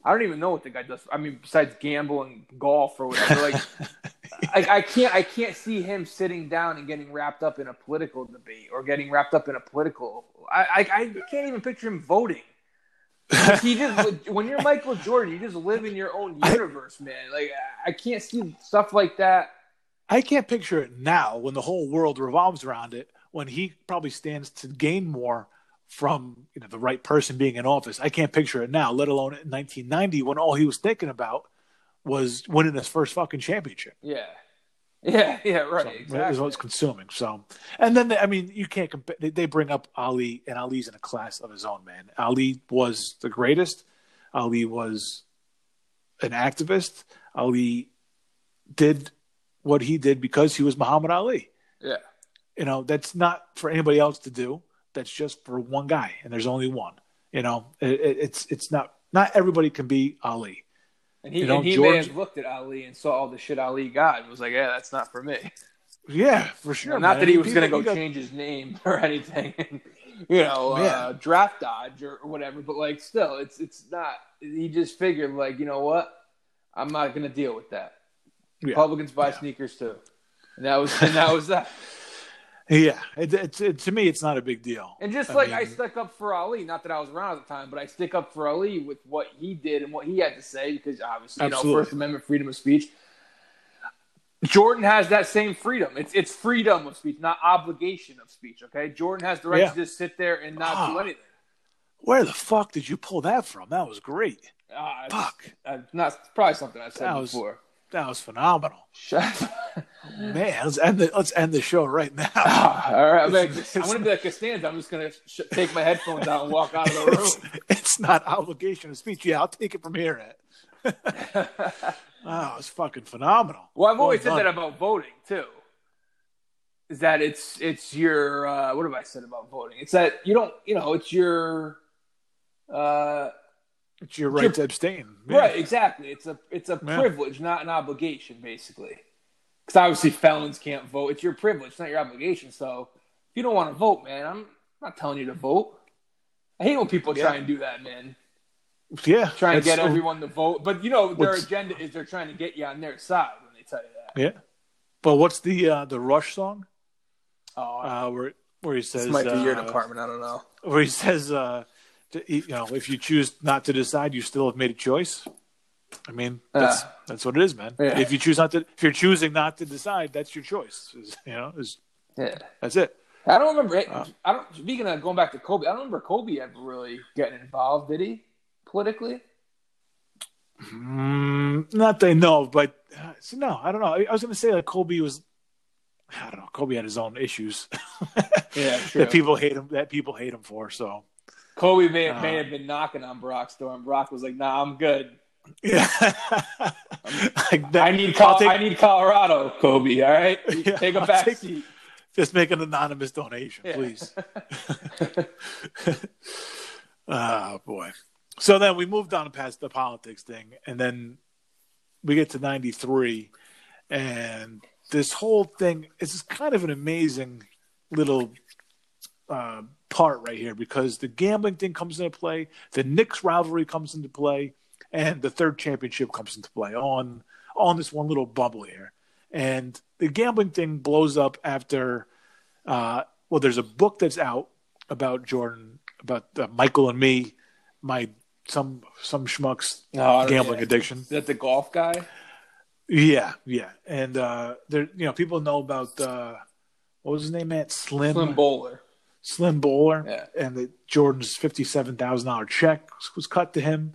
I don't even know what the guy does. I mean, besides gamble and golf or whatever, like [LAUGHS] I, I can't I can't see him sitting down and getting wrapped up in a political debate or getting wrapped up in a political. I I, I can't even picture him voting. He just [LAUGHS] when you're Michael Jordan, you just live in your own universe, man. Like I can't see stuff like that. I can't picture it now when the whole world revolves around it. When he probably stands to gain more from you know the right person being in office. I can't picture it now, let alone in 1990 when all he was thinking about was winning his first fucking championship. Yeah. [LAUGHS] Yeah, yeah, right. So, Is exactly. what's consuming. So, and then they, I mean, you can't compare. They, they bring up Ali, and Ali's in a class of his own. Man, Ali was the greatest. Ali was an activist. Ali did what he did because he was Muhammad Ali. Yeah. You know, that's not for anybody else to do. That's just for one guy, and there's only one. You know, it, it, it's it's not not everybody can be Ali. And he, You know, and he George- may have looked at Ali and saw all the shit Ali got and was like, yeah, that's not for me. Yeah, for sure. not that he was going to go got- change his name [LAUGHS] or anything, [LAUGHS] you know, uh, draft dodge or whatever. But like, still, it's it's not. He just figured, like, you know what? I'm not going to deal with that. Yeah. Republicans buy Yeah. sneakers too, and that was and that was that. [LAUGHS] Yeah, it, it's it, to me, it's not a big deal. And just I like I mean- stuck up for Ali, not that I was around at the time, but I stick up for Ali with what he did and what he had to say because obviously, you know, First Amendment freedom of speech. Jordan has that same freedom. It's it's freedom of speech, not obligation of speech. Okay, Jordan has the right Yeah. to just sit there and not do Ah. anything. Where the fuck did you pull that from? That was great. Uh, it's, Fuck. uh, not it's probably something I've said was- before. That was phenomenal, Shut. [LAUGHS] man. Let's end the let's end the show right now. [LAUGHS] All right, I'm, It's- I'm gonna be like Costanza. I'm just gonna sh- take my headphones out and walk out of the room. It's, [LAUGHS] it's not obligation of speech. Yeah, I'll take it from here. Oh, it's fucking phenomenal. Well, I've always Well said that about voting too. is that it's it's your uh, what have I said about voting? It's that you don't you know it's your uh, it's your right your, to abstain. Yeah. Right, exactly. It's a it's a yeah. privilege, not an obligation, basically. Because obviously felons can't vote. It's your privilege, not your obligation. So if you don't want to vote, man, I'm not telling you to vote. I hate when people yeah. try and do that, man. Yeah, trying to get everyone to vote, but you know their agenda is they're trying to get you on their side when they tell you that. Yeah, but what's the uh, the Rush song? Oh, uh, where where he says this might be uh, your department. I don't know. Where he says, uh, to, you know, if you choose not to decide, you still have made a choice. I mean, that's uh, that's what it is, man. Yeah. If you choose not to, if you're choosing not to decide, that's your choice. You know, is yeah, that's it. I don't remember. Uh, I don't. Speaking of going back to Kobe, I don't remember Kobe ever really getting involved. Did he? politically? Mm, not they know, but uh, no, I don't know. I was going to say that Kobe was. I don't know. Kobe had his own issues. [LAUGHS] yeah, true. that people hate him. That people hate him for. So Kobe may, uh, may have been knocking on Brock's door, and Brock was like, "Nah, I'm good." Yeah, [LAUGHS] like that, I need Col- take, I need Colorado, Kobe. All right, [LAUGHS] yeah, take a back take, seat. Just make an anonymous donation, yeah. please. oh [LAUGHS] boy. So then we moved on past the politics thing, and then we get to '93, and this whole thing is kind of an amazing little uh, part right here because the gambling thing comes into play, the Knicks rivalry comes into play, and the third championship comes into play on on this one little bubble here. And the gambling thing blows up after, uh, well, there's a book that's out about Jordan, about uh, Michael and me, my some some schmucks oh, gambling yeah. addiction. Is that the golf guy? Yeah, yeah, and uh, there, you know, people know about uh, what was his name, Matt Slim Slim Bouler. Slim Bouler, yeah. and the Jordan's fifty-seven thousand dollar check was cut to him,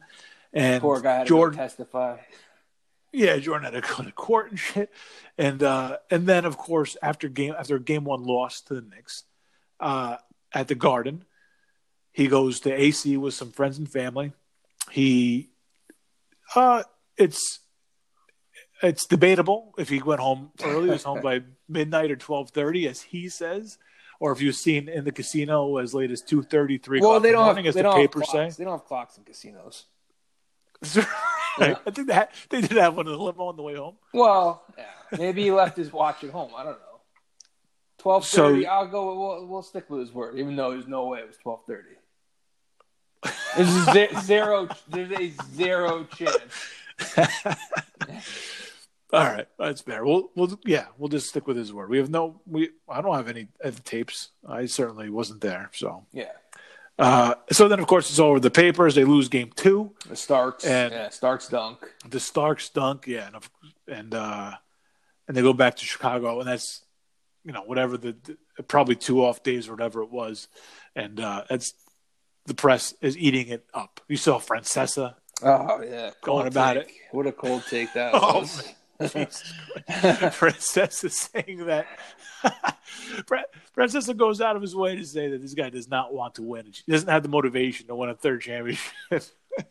and poor guy had Jordan to testify. Yeah, Jordan had to go to court and shit, and uh, and then of course after game after game one loss to the Knicks uh, at the Garden, he goes to AC with some friends and family he, uh, it's it's debatable if he went home early. He was home by [LAUGHS] midnight or twelve thirty, as he says, or if you've seen in the casino as late as two thirty three. Well, they don't morning, have, as the papers say. They don't have clocks in casinos. yeah. [LAUGHS] I think that they did have one in the limo on the way home. Well, yeah. maybe he left his watch at home. I don't know. Twelve thirty. So, I'll go. We'll, we'll stick with his word, even though there's no way it was twelve thirty. There's [LAUGHS] zero. There's a zero chance. [LAUGHS] All right, that's fair. We'll, we'll, yeah, we'll just stick with his word. We have no, we, I don't have any tapes. I certainly wasn't there, so yeah. Uh, so then, of course, it's over the papers. They lose game two. The Starks, and yeah, Starks dunk. The Starks dunk, yeah, and and uh, and they go back to Chicago, and that's you know whatever the, the probably two off days or whatever it was, and uh, that's the press is eating it up. You saw Francesa. Oh yeah, going about take. it. What a cold take that [LAUGHS] oh, was. [LAUGHS] Francesa [LAUGHS] [LAUGHS] saying that Francesa goes out of his way to say that this guy does not want to win. He doesn't have the motivation to win a third championship.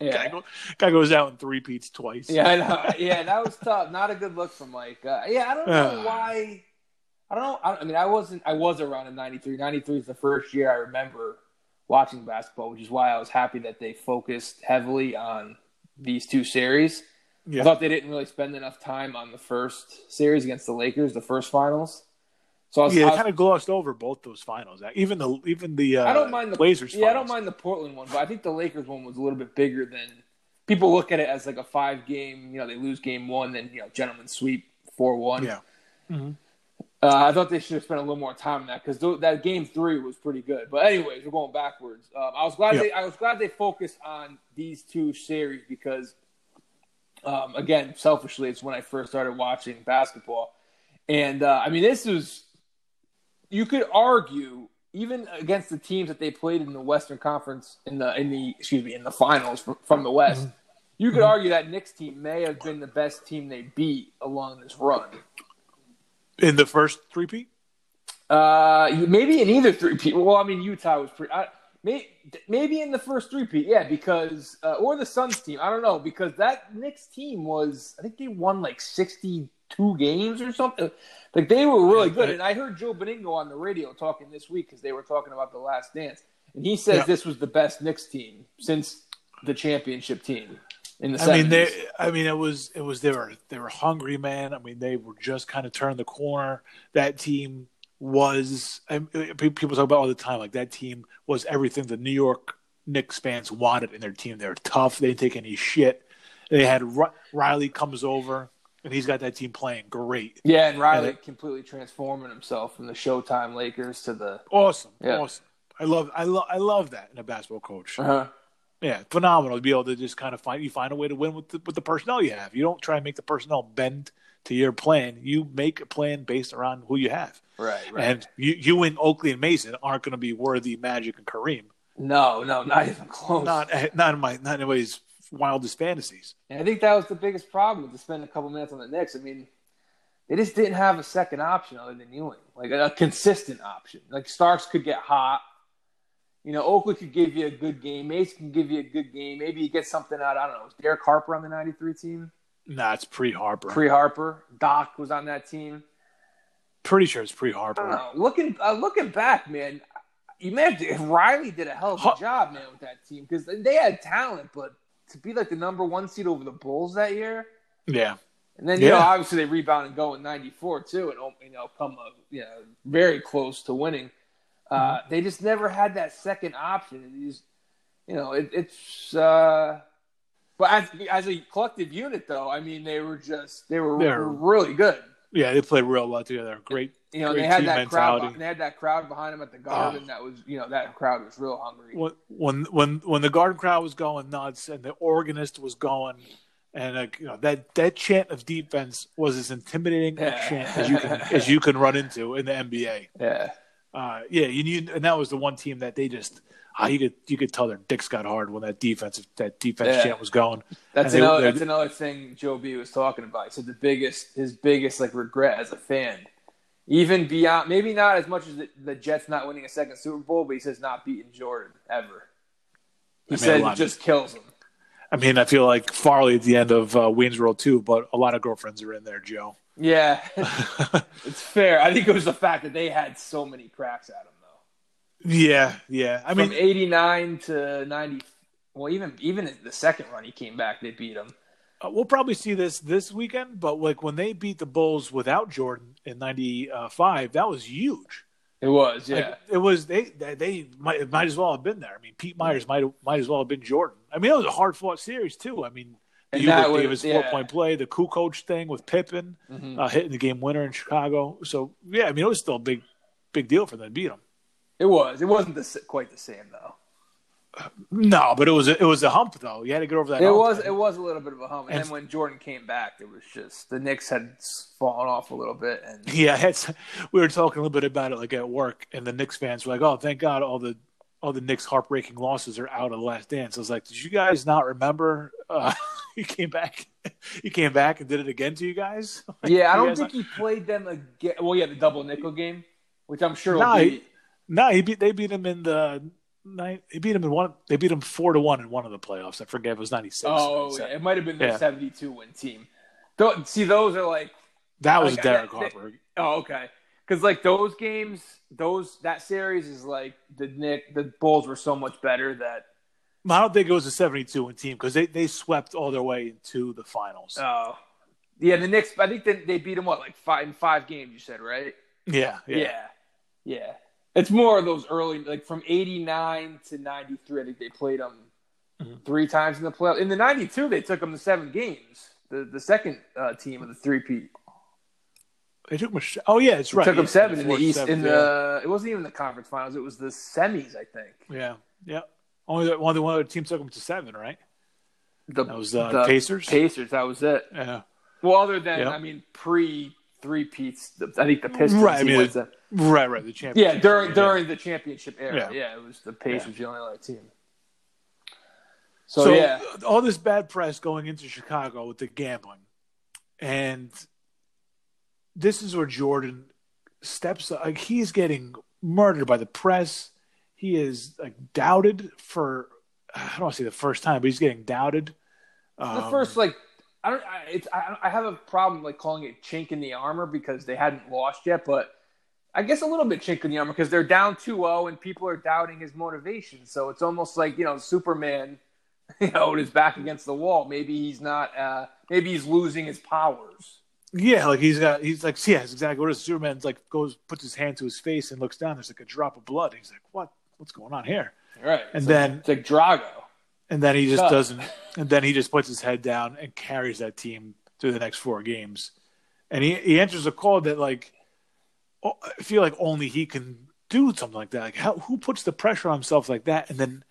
Yeah. guy, go, guy, goes out and three peats twice. Yeah, I know. Yeah, that was tough. Not a good look from Mike. Uh, yeah, I don't know [SIGHS] why. I don't know. I, I mean, I wasn't. I was around in '93. '93 is the first year I remember watching basketball, which is why I was happy that they focused heavily on these two series. Yeah. I thought they didn't really spend enough time on the first series against the Lakers, the first finals. So I was, yeah, I was, kind of glossed over both those finals. Even the even the uh, I don't mind the Blazers. Yeah, finals. I don't mind the Portland one, but I think the Lakers one was a little bit bigger than people look at it as like a five game. You know, they lose game one, then you know, gentlemen sweep four one. Yeah. Mm-hmm. Uh, I thought they should have spent a little more time on that because th- that game three was pretty good. But anyways, we're going backwards. Um, I was glad they I was glad they focused on these two series because, um, again, selfishly, it's when I first started watching basketball, and uh, I mean this was you could argue even against the teams that they played in the Western Conference in the in the excuse me in the finals from, from the West. Mm-hmm. You could mm-hmm. argue that Knicks team may have been the best team they beat along this run. In the first three-peat? Uh, maybe in either three-peat. Well, I mean, Utah was pretty. I, may, maybe in the first three-peat, yeah, because uh, or the Suns team. I don't know because that Knicks team was. I think they won like sixty two games or something. Like they were really good. And I heard Joe Benigno on the radio talking this week because they were talking about the Last Dance, and he says Yeah. this was the best Knicks team since the championship team in the I mean, they. I mean, it was. It was. They were. They were hungry, man. I mean, they were just kind of turning the corner. That team was. I, people talk about all the time. Like that team was everything the New York Knicks fans wanted in their team. They're tough. They didn't take any shit. They had Riley comes over, and he's got that team playing great. yeah, and Riley And completely transforming himself from the Showtime Lakers to the. Awesome. Yeah. Awesome. I love. I love. I love that in a basketball coach. Uh-huh. Yeah, phenomenal to be able to just kind of find you find a way to win with the, with the personnel you have. You don't try and make the personnel bend to your plan. You make a plan based around who you have. Right, right. And you, you and Oakley, and Mason aren't going to be Worthy Magic and Kareem. no, no, not even close. Not not in my not in anybody's wildest fantasies. And I think that was the biggest problem to spend a couple minutes on the Knicks. I mean, they just didn't have a second option other than Ewing, like a, consistent option. Like Starks could get hot. You know, Oakley could give you a good game. Mason can give you a good game. Maybe you get something out. I don't know. Was Derek Harper on the '93 team? Nah, it's pre Harper. Pre Harper. Doc was on that team. Pretty sure it's pre Harper. Looking uh, looking back, man, you imagine if Riley did a hell of a Huh. job, man, with that team because they had talent, but to be like the number one seed over the Bulls that year. Yeah, And then you know, obviously they rebound and go in '94 too, and you know, come uh, you know, very close to winning. Uh, Mm-hmm. They just never had that second option. And these, you know, it, it's. Uh, but as as a collective unit, though, I mean, they were just they were They're- really good. yeah, they played real well together. Great. You know, great they had team that crowd. mentality. They had that crowd behind them at the ah. Garden. Oh. That was, you know, that crowd was real hungry. when when when the garden crowd was going nuts and the organist was going and like you know that that chant of defense was as intimidating a chant as you can as you can run into in the NBA. [LAUGHS] Yeah, Uh, yeah, you knew, and that was the one team that they just ah, you could you could tell their dicks got hard when that defensive that defense Yeah. chant was going. That's And another. they- That's another thing Joe B was talking about. He said the biggest, his biggest like regret as a fan, even beyond maybe not as much as the, the Jets not winning a second Super Bowl, but he says not beating Jordan ever. He I mean, said it just kills him. I mean, I feel like Farley at the end of uh, Wayne's World too, but a lot of girlfriends are in there, Joe. Yeah, [LAUGHS] it's fair. I think it was the fact that they had so many cracks at him though. yeah, yeah. I mean, From '89 to '90. Well, even even the second run he came back, they beat him. Uh, we'll probably see this this weekend, but like when they beat the Bulls without Jordan in '95, that was huge. It was, yeah. Like, it was they they, they might might as well have been there. I mean, Pete Myers might might as well have been Jordan. I mean, it was a hard fought series too. I mean, And that Hubert was- Davis yeah. four point play, the Kukoc thing with Pippen Mhm. uh, hitting the game winner in Chicago. So yeah, I mean, it was still a big big deal for them to beat them. It was. It wasn't the, quite the same though. No, but it was a, it was a hump though. You had to get over that. It was it was a little bit of a hump, and, And- then when Jordan came back, it was just the Knicks had fallen off a little bit, and Yeah, it's, we were talking a little bit about it like at work, and the Knicks fans were like, "Oh, thank God, all the all the Knicks heartbreaking losses are out of the Last Dance." I was like, "Did you guys not remember? Uh, [LAUGHS] he came back, he came back and did it again to you guys." [LAUGHS] Like, yeah, I don't think he played them again. Well, yeah, the double nickel game, which I'm sure Nah, be. No, he beat they beat him in the night. They beat him in one. They beat him four to one in one of the playoffs. I forget it was ninety six. Oh, yeah, it might have been the Yeah. 72 win team. Tho- see, those are like, that was Like, Derek Harper. [LAUGHS] oh, okay, because like those games, those that series is like the Nick, the Bulls were so much better that. I don't think it was a seventy two win team because they, they swept all their way into the finals. Oh, yeah, the Knicks. I think they, they beat them what like five in five games. You said right? yeah, yeah, Yeah. yeah. It's more of those early, like from '89 to '93. I think they played them Mhm. three times in the playoff. In the '92, they took them to seven games. The the second uh, team of the three They took Mich- Oh yeah, it's right. took them seven in the East. in yeah. the it wasn't even the conference finals. It was the semis, I think. Yeah, yeah. Only the, one, the one other team took them to seven, right? The That was uh, the Pacers. Pacers. That was it. yeah, Well, other than Yeah. I mean, pre three peats. I think the Pistons. Right, I mean, the- right, right. The yeah, championship. during yeah. during the championship era. Yeah. Yeah, it was the Pacers the only other team. So, So, yeah, all this bad press going into Chicago with the gambling, and this is where Jordan steps up. like he's getting murdered by the press. He is like doubted for I don't want to say the first time, but he's getting doubted. the Um, first like I don't. I, it's I, I have a problem like calling it chink in the armor because they hadn't lost yet, but I guess a little bit chink in the armor because they're down 2-0 and people are doubting his motivation. So it's almost like you know Superman, [LAUGHS] you know, with his back against the wall. Maybe he's not. Uh, maybe he's losing his powers. Yeah, like he's got he's like yeah, it's exactly what it is. Superman's like goes puts his hand to his face and looks down. There's like a drop of blood. He's like, what? What's going on here? Right. And It's then like, it's like Drago. and then he just Tough. doesn't and then he just puts his head down and carries that team through the next four games and he, he enters a call that like oh, i feel like only he can do something like that like how, who puts the pressure on himself like that and then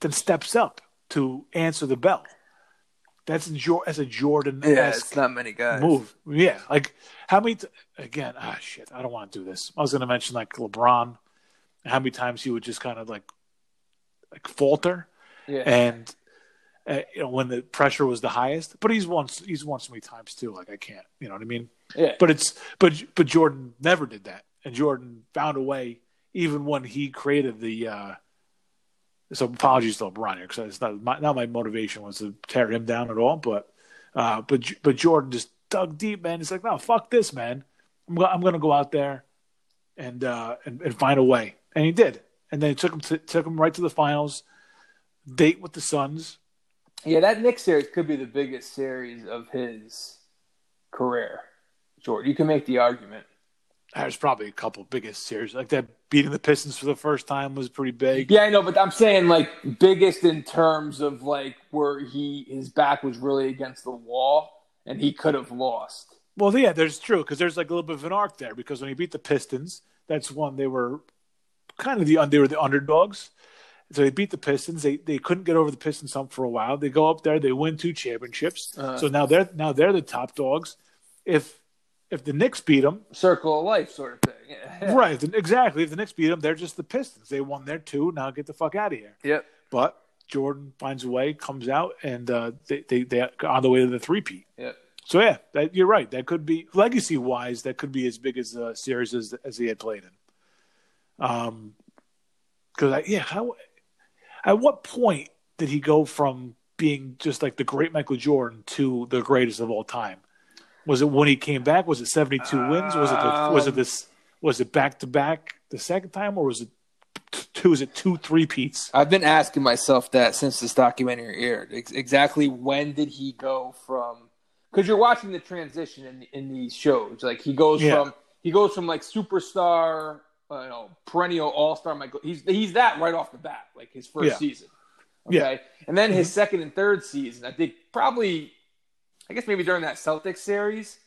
then steps up to answer the bell that's, Jo- that's a jordan not many guys. move yeah like how many t- again ah shit i don't want to do this i was going to mention like lebron how many times he would just kind of like like falter Yeah. and uh, you know when the pressure was the highest. But he's won he's won so many times too. Like I can't, you know what I mean. yeah. But it's but but Jordan never did that, and Jordan found a way even when he created the. uh So apologies to LeBron here because it's not my, not my motivation was to tear him down at all, but uh but but Jordan just dug deep, man. He's like, no, fuck this, man. I'm go- I'm gonna go out there and uh and, and find a way, and he did. And then it took him to, took him right to the finals, date with the Suns. Yeah, that Knicks series could be the biggest series of his career. Jordan, you can make the argument. There's probably a couple biggest series like that. Beating the Pistons for the first time was pretty big. Yeah, I know, but I'm saying like biggest in terms of like where he his back was really against the wall and he could have lost. Well, yeah, there's true because there's like a little bit of an arc there because when he beat the Pistons, that's one they were kind of the they were the underdogs. So they beat the Pistons. They they couldn't get over the Pistons hump for a while. They go up there, they win two championships. Uh-huh. So now they're now they're the top dogs. If if the Knicks beat them, Circle of life sort of thing. Yeah. right? Exactly. If the Knicks beat them, they're just the Pistons. They won their two. Now get the fuck out of here. Yep. But Jordan finds a way, comes out, and uh, they they they on the way to the three peat. Yep. So yeah, that, you're right. That could be legacy wise. That could be as big as the series as, as he had played in. Um, because I yeah, how at what point did he go from being just like the great Michael Jordan to the greatest of all time? Was it when he came back? Was it 72 wins? Was it the, was it this? Was it back to back the second time, or was it two? Was it two three peats? I've been asking myself that since this documentary aired. Ex- exactly when did he go from? Because you're watching the transition in in these shows. Like he goes Yeah. from he goes from like superstar, uh, you know, perennial all star. Michael. He's he's that right off the bat. Like his first Yeah. season. Yeah. Okay, and then his second and third season. I think probably, I guess maybe during that Celtics series.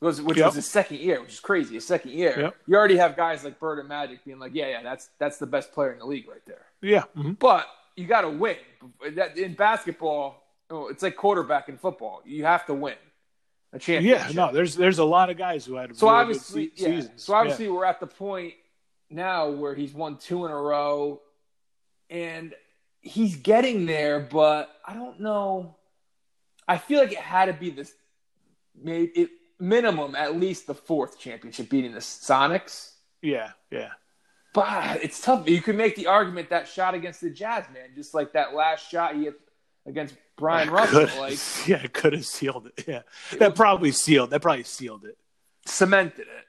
Was, which Yep. was his second year, which is crazy. His second year, Yep. you already have guys like Bird and Magic being like, "Yeah, yeah, that's that's the best player in the league right there." Yeah, mhm. But you got to win. That- In basketball, oh, it's like quarterback in football. You have to win a championship. yeah. No, there's there's a lot of guys who had So really obviously, se- yeah. seasons. So obviously, we're at the point now where he's won two in a row, and he's getting there. But I don't know. I feel like it had to be this, maybe it, minimum at least the fourth championship, beating the Sonics. yeah, yeah. But it's tough. You can make the argument that shot against the Jazz, man, just like that last shot he against Bryon Russell, Could- like [LAUGHS] yeah, it could have sealed it. Yeah, that probably sealed. That probably sealed it. cemented it.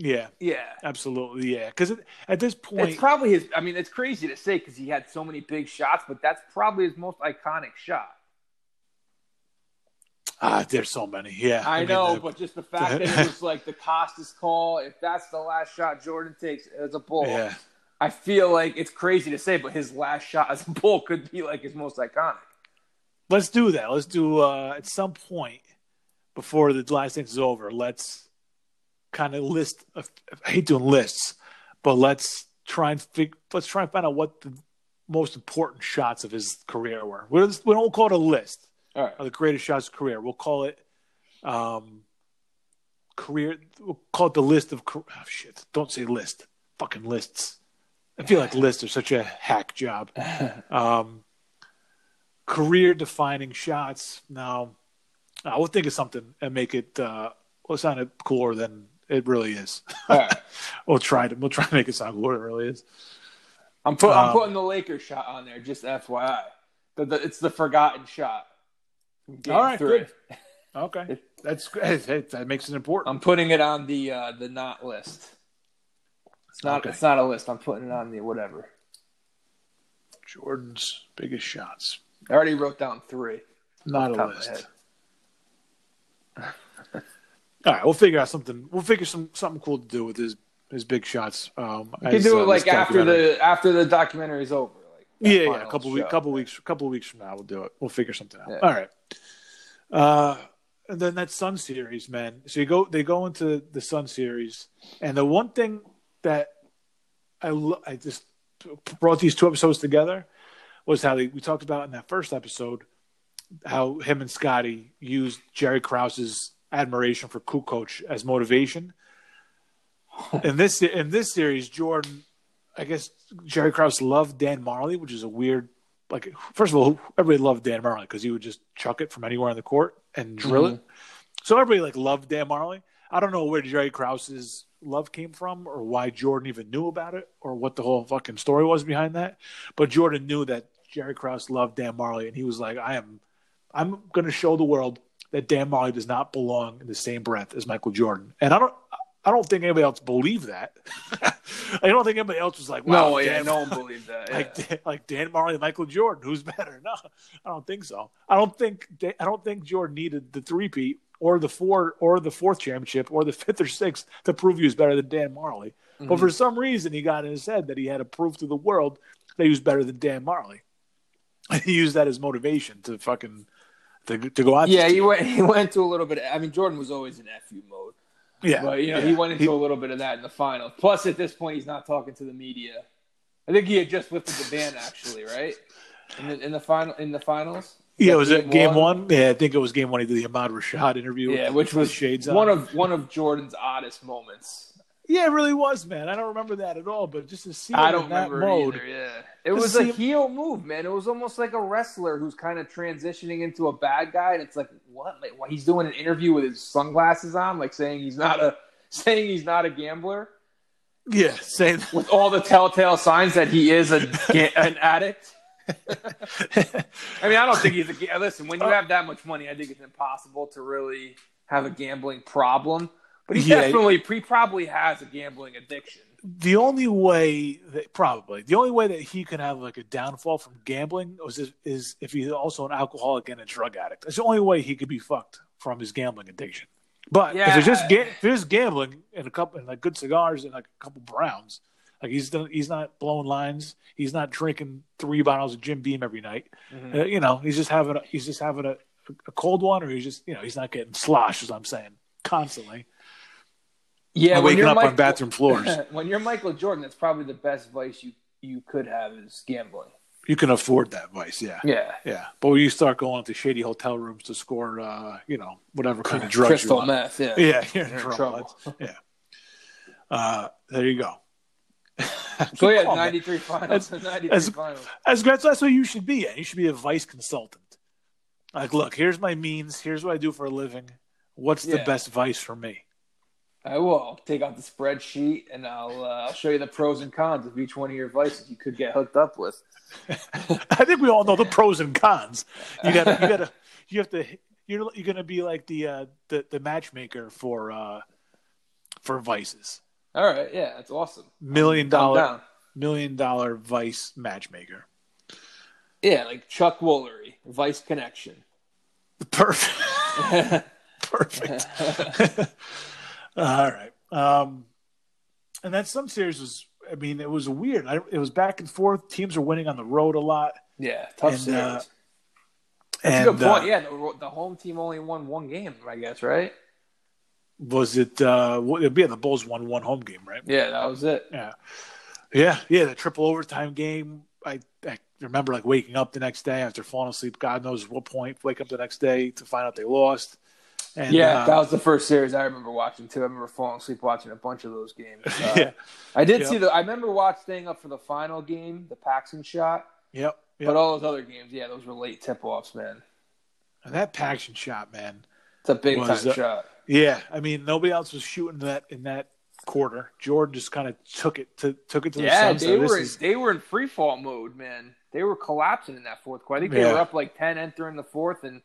Yeah, Yeah. absolutely. Yeah, because at this point, It's probably his. I mean, it's crazy to say because he had so many big shots, but that's probably his most iconic shot. Ah, there's so many. Yeah, I, mean, know, the- but just the fact that it [LAUGHS] was like the Costas call. If that's the last shot Jordan takes as a bull, yeah, I feel like it's crazy to say, but his last shot as a bull could be like his most iconic. let's do that. Let's do uh, at some point before the last thing is over. Let's kind of list. I hate doing lists, but let's try and fig, let's try and find out what the most important shots of his career were. We'll, we don't call it a list. All right. of the greatest shots of career. We'll call it um, career. We'll call it the list of. Oh, shit! Don't say list. Fucking lists. I feel like lists are such a hack job. [LAUGHS] Um, career defining shots. Now, I will think of something and make it. Uh, we'll sound it cooler than it really is. All right. [LAUGHS] we'll try to. We'll try to make it sound cooler than it really is. I'm, put, I'm Um, putting the Lakers shot on there, just FYI. The, the, it's the forgotten shot. All right, good. [LAUGHS] Okay, that's hey, [LAUGHS] that makes it important. I'm putting it on the uh, the not list. It's not. Okay. It's not a list. I'm putting it on the whatever. Jordan's biggest shots. I already wrote down three. Not a list. [LAUGHS] All right, we'll figure out something. We'll figure some something cool to do with his his big shots. Um, You can as, do uh, it like after the after the documentary is over. Yeah, yeah, a couple weeks, couple weeks, couple weeks from now, we'll do it. We'll figure something out. Yeah. All right. Uh, and then that Sun series, man. So you go, they go into the Sun series, and the one thing that I lo- I just brought these two episodes together was how they, we talked about in that first episode how him and Scottie used Jerry Krause's admiration for Kukoc as motivation. [LAUGHS] in this in this series, Jordan, I guess Jerry Krause loved Dan Majerle, which is a weird. Like, first of all, everybody loved Dan Majerle because he would just chuck it from anywhere on the court and drill mm-hmm. it. So everybody like loved Dan Majerle. I don't know where Jerry Krause's love came from or why Jordan even knew about it or what the whole fucking story was behind that. But Jordan knew that Jerry Krause loved Dan Majerle and he was like, I am I'm gonna show the world that Dan Majerle does not belong in the same breath as Michael Jordan. And I don't I don't think anybody else believed that. [LAUGHS] [LAUGHS] I don't think anybody else was like, wow, No, yeah, Dan, no one [LAUGHS] believed that. like yeah. Dan, like Dan Majerle Michael Jordan. Who's better? [LAUGHS] No, I don't think so. I don't think I don't think Jordan needed the three peat or the four or the fourth championship or the fifth or sixth to prove he was better than Dan Majerle. Mm-hmm. But for some reason, he got in his head that he had to prove to the world that he was better than Dan Majerle. And he used that as motivation to fucking to, to go out. yeah, he went. He went to a little bit. I mean, Jordan was always in fu mode, yeah, but you know, yeah. he went into a little bit of that in the final. Plus, at this point, he's not talking to the media. I think he had just lifted the ban, actually, right? In the, in the final, in the finals. yeah. Was it game game one? one? Yeah, I think it was game one. He did the Ahmad Rashad interview. Yeah, which was shades uh, one on. of one of Jordan's oddest moments. Yeah, it really was, man. I don't remember that at all, but just to see I don't in that remember mode. either. Yeah, it was a him- heel move, man. It was almost like a wrestler who's kind of transitioning into a bad guy, and it's like, what? Like, what? He's doing an interview with his sunglasses on, like saying he's not a [LAUGHS] saying he's not a gambler, Yeah, saying [LAUGHS] with all the telltale signs that he is a [LAUGHS] an addict. I mean, I don't think he's a. Listen, when you Uh, have that much money, I think it's impossible to really have a gambling problem. But he Yeah. definitely, he probably has a gambling addiction. the only way that probably the only way that he can have like a downfall from gambling was is, is if he's also an alcoholic and a drug addict. That's the only way he could be fucked from his gambling addiction. But if it's just ga- if gambling and a couple and like good cigars and like a couple browns, like he's done, he's not blowing lines. He's not drinking three bottles of Jim Beam every night. Mm-hmm. Uh, you know, he's just having a, he's just having a, a cold one, or he's just you know he's not getting sloshed, as I'm saying, constantly. Yeah, when waking up Mike- on bathroom floors. [LAUGHS] when you're Michael Jordan, that's probably the best vice you you could have is gambling. You can afford that vice, yeah. Yeah, Yeah, but when you start going to shady hotel rooms to score, uh, you know, whatever kind of drugs crystal meth. Yeah, yeah, you're in You're in trouble. trouble. Yeah. Uh, there you go. [LAUGHS] So yeah, Come on, man. ninety three finals. [LAUGHS] Ninety three finals. That's, that's that's what you should be. At. You should be a vice consultant. Like, look, here's my means. Here's what I do for a living. What's the best vice for me? I will I'll take out the spreadsheet and I'll uh, I'll show you the pros and cons of each one of your vices you could get hooked up with. [LAUGHS] I think we all know the pros and cons. You got you got to you have to you're you're gonna be like the uh, the the matchmaker for uh, for vices. All right, yeah, that's awesome. Million dollar million dollar vice matchmaker. Yeah, like Chuck Woolery, Vice Connection. Perfect. [LAUGHS] Perfect. [LAUGHS] All right. Um, and that some series was. I mean, it was weird. I, it was back and forth. Teams were winning on the road a lot. Yeah, tough And, series. uh, That's and a good point. uh, yeah, the, the home team only won one game, I guess, right? was it? Uh, what- it'd be the Bulls won one home game, right? Yeah, that was it. Yeah, yeah, yeah. The triple overtime game. I, I remember like waking up the next day after falling asleep. God knows what point. Wake up the next day to find out they lost. And, yeah, uh, that was the first series I remember watching too. I remember falling asleep watching a bunch of those games. [LAUGHS] Uh, yeah. I did Yep. see the. I remember watching staying up for the final game, the Paxson shot. Yep. Yep. But all those other games, yeah, those were late tip offs, man. and that Paxson shot, man. It's a big time uh, shot. Yeah, I mean nobody else was shooting that in that quarter. Jordan just kind of took it to took it to the Yeah, they so were is- they were in free fall mode, man. They were collapsing in that fourth quarter. I think they Yeah. were up like ten entering the fourth, and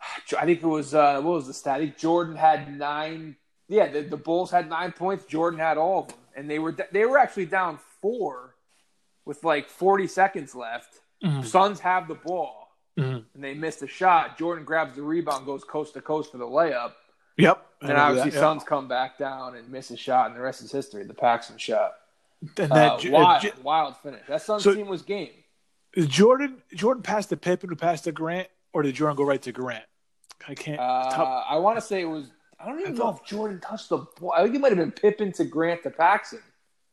[SIGHS] I think it was uh, what was the stat? I think Jordan had nine. Yeah, the, the Bulls had nine points. Jordan had all of them, and they were they were actually down four with like 40 seconds left. Mhm. Suns have the ball, Mhm. and they missed a shot. Jordan grabs the rebound, goes coast to coast for the layup, Yep. And obviously that. Suns come back down and miss a shot, and the rest is history. The Paxson shot, And uh, that J- wild, J- wild finish. That Suns So- team was game. Jordan Jordan passed to Pippen who passed to Grant, or did Jordan go right to Grant? I can't. Uh, top- I want to say it was. I don't even I know if Jordan touched the ball. I think it might have been Pippen to Grant to Paxson.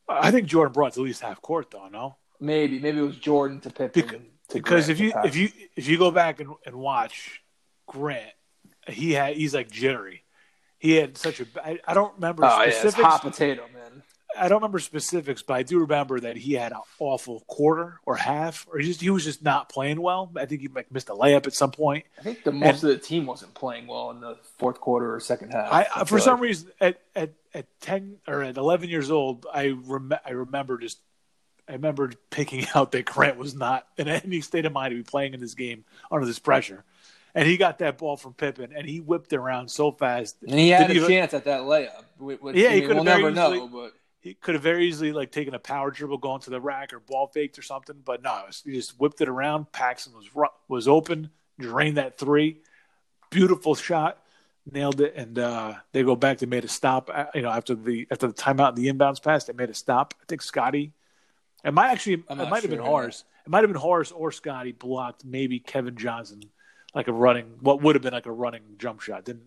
I think Jordan brought to at least half court though. No, Maybe, maybe it was Jordan to Pippen. Because- to because Grant if you Paxson. if you if you go back and, and watch Grant, he had he's like jittery. He had such a. I, I don't remember oh yeah, it's specifics. hot potato, man. I don't remember specifics, but I do remember that he had an awful quarter or half, or he just he was just not playing well. I think he like missed a layup at some point. I think the most of the team wasn't playing well in the fourth quarter or second half. I, I for some like. reason at, at at ten or at eleven years old, I rem- I remember just I remember picking [LAUGHS] out that Grant was not in any state of mind to be playing in this game under this pressure, and he got that ball from Pippen and he whipped it around so fast. and he had Did a he- chance at that layup. Which, Yeah, I he mean, could've we'll never easily- know, but He could have very easily like taken a power dribble going to the rack or ball faked or something, but no, was- he just whipped it around. Paxson was was open, drained that three, beautiful shot, nailed it, and uh, they go back. They made a stop. uh, You know, after the after the timeout and the inbounds pass, they made a stop. I think Scottie. It might actually. It might have been sure, Horace. It might have been Horace or Scottie blocked. Maybe Kevin Johnson, like a running, what would have been like a running jump shot, didn't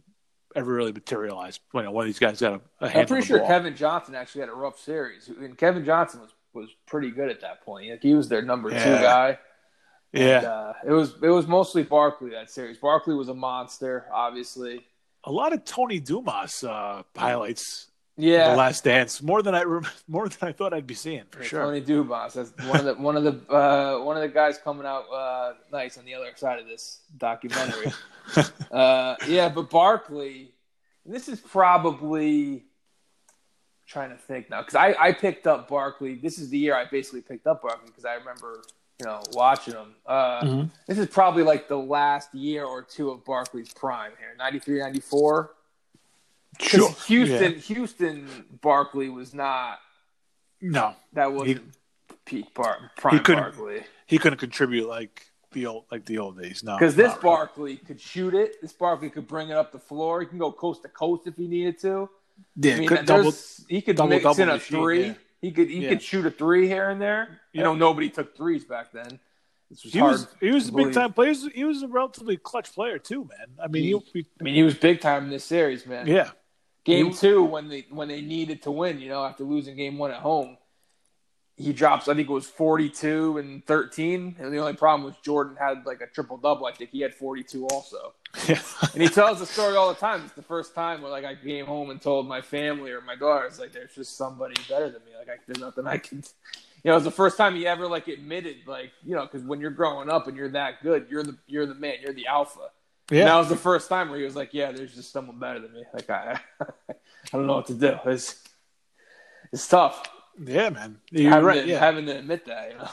ever really materialized. You know, one of these guys got a, a hand I'm pretty sure ball. Kevin Johnson actually had a rough series. And Kevin Johnson was, was pretty good at that point. Like he was their number two guy. yeah, And, uh, it was it was mostly Barkley that series. Barkley was a monster, obviously. a lot of Tony Dumas uh, highlights. Yeah, The Last Dance, more than I [LAUGHS] more than I thought I'd be seeing for sure. Tony Dumas. That's one of the one of the uh, one of the guys coming out uh, nice on the other side of this documentary. [LAUGHS] uh, yeah, but Barkley, this is probably trying to think now because I, I picked up Barkley. This is the year I basically picked up Barkley because I remember you know watching him. Uh, Mhm. This is probably like the last year or two of Barkley's prime here, 93, 94. Sure, Houston, Yeah. Houston, Barkley was not No, that wasn't peak bar, prime he couldn't- Barkley. he couldn't contribute like the old like the old days. No, Because this. Barkley could shoot it. This Barkley could bring it up the floor. He can go coast to coast if he needed to. yeah, I mean, could double. he could double- mix double in a three. yeah. He could he Yeah. could shoot a three here and there. You know, nobody took threes back then. Was He was he was a big time player. He was, he was a relatively clutch player too, man. I mean, he, he I mean, he was big time in this series, man. yeah, Game He- two, when they when they needed to win, you know, after losing game one at home, he drops. I think it was forty two and thirteen. And the only problem was Jordan had like a triple double. I think he had forty two also. yeah. And he tells the story all the time. It's the first time where like I came home and told my family or my daughters like there's just somebody better than me. Like I, there's nothing I can. You know, it was the first time he ever like admitted like you know because when you're growing up and you're that good, you're the you're the man, you're the alpha. And that was the first time where he was like, "Yeah, there's just someone better than me." Like I, [LAUGHS] I don't know what to do. It's it's tough Yeah, man. You're having, right. to, Yeah, having to admit that. You know,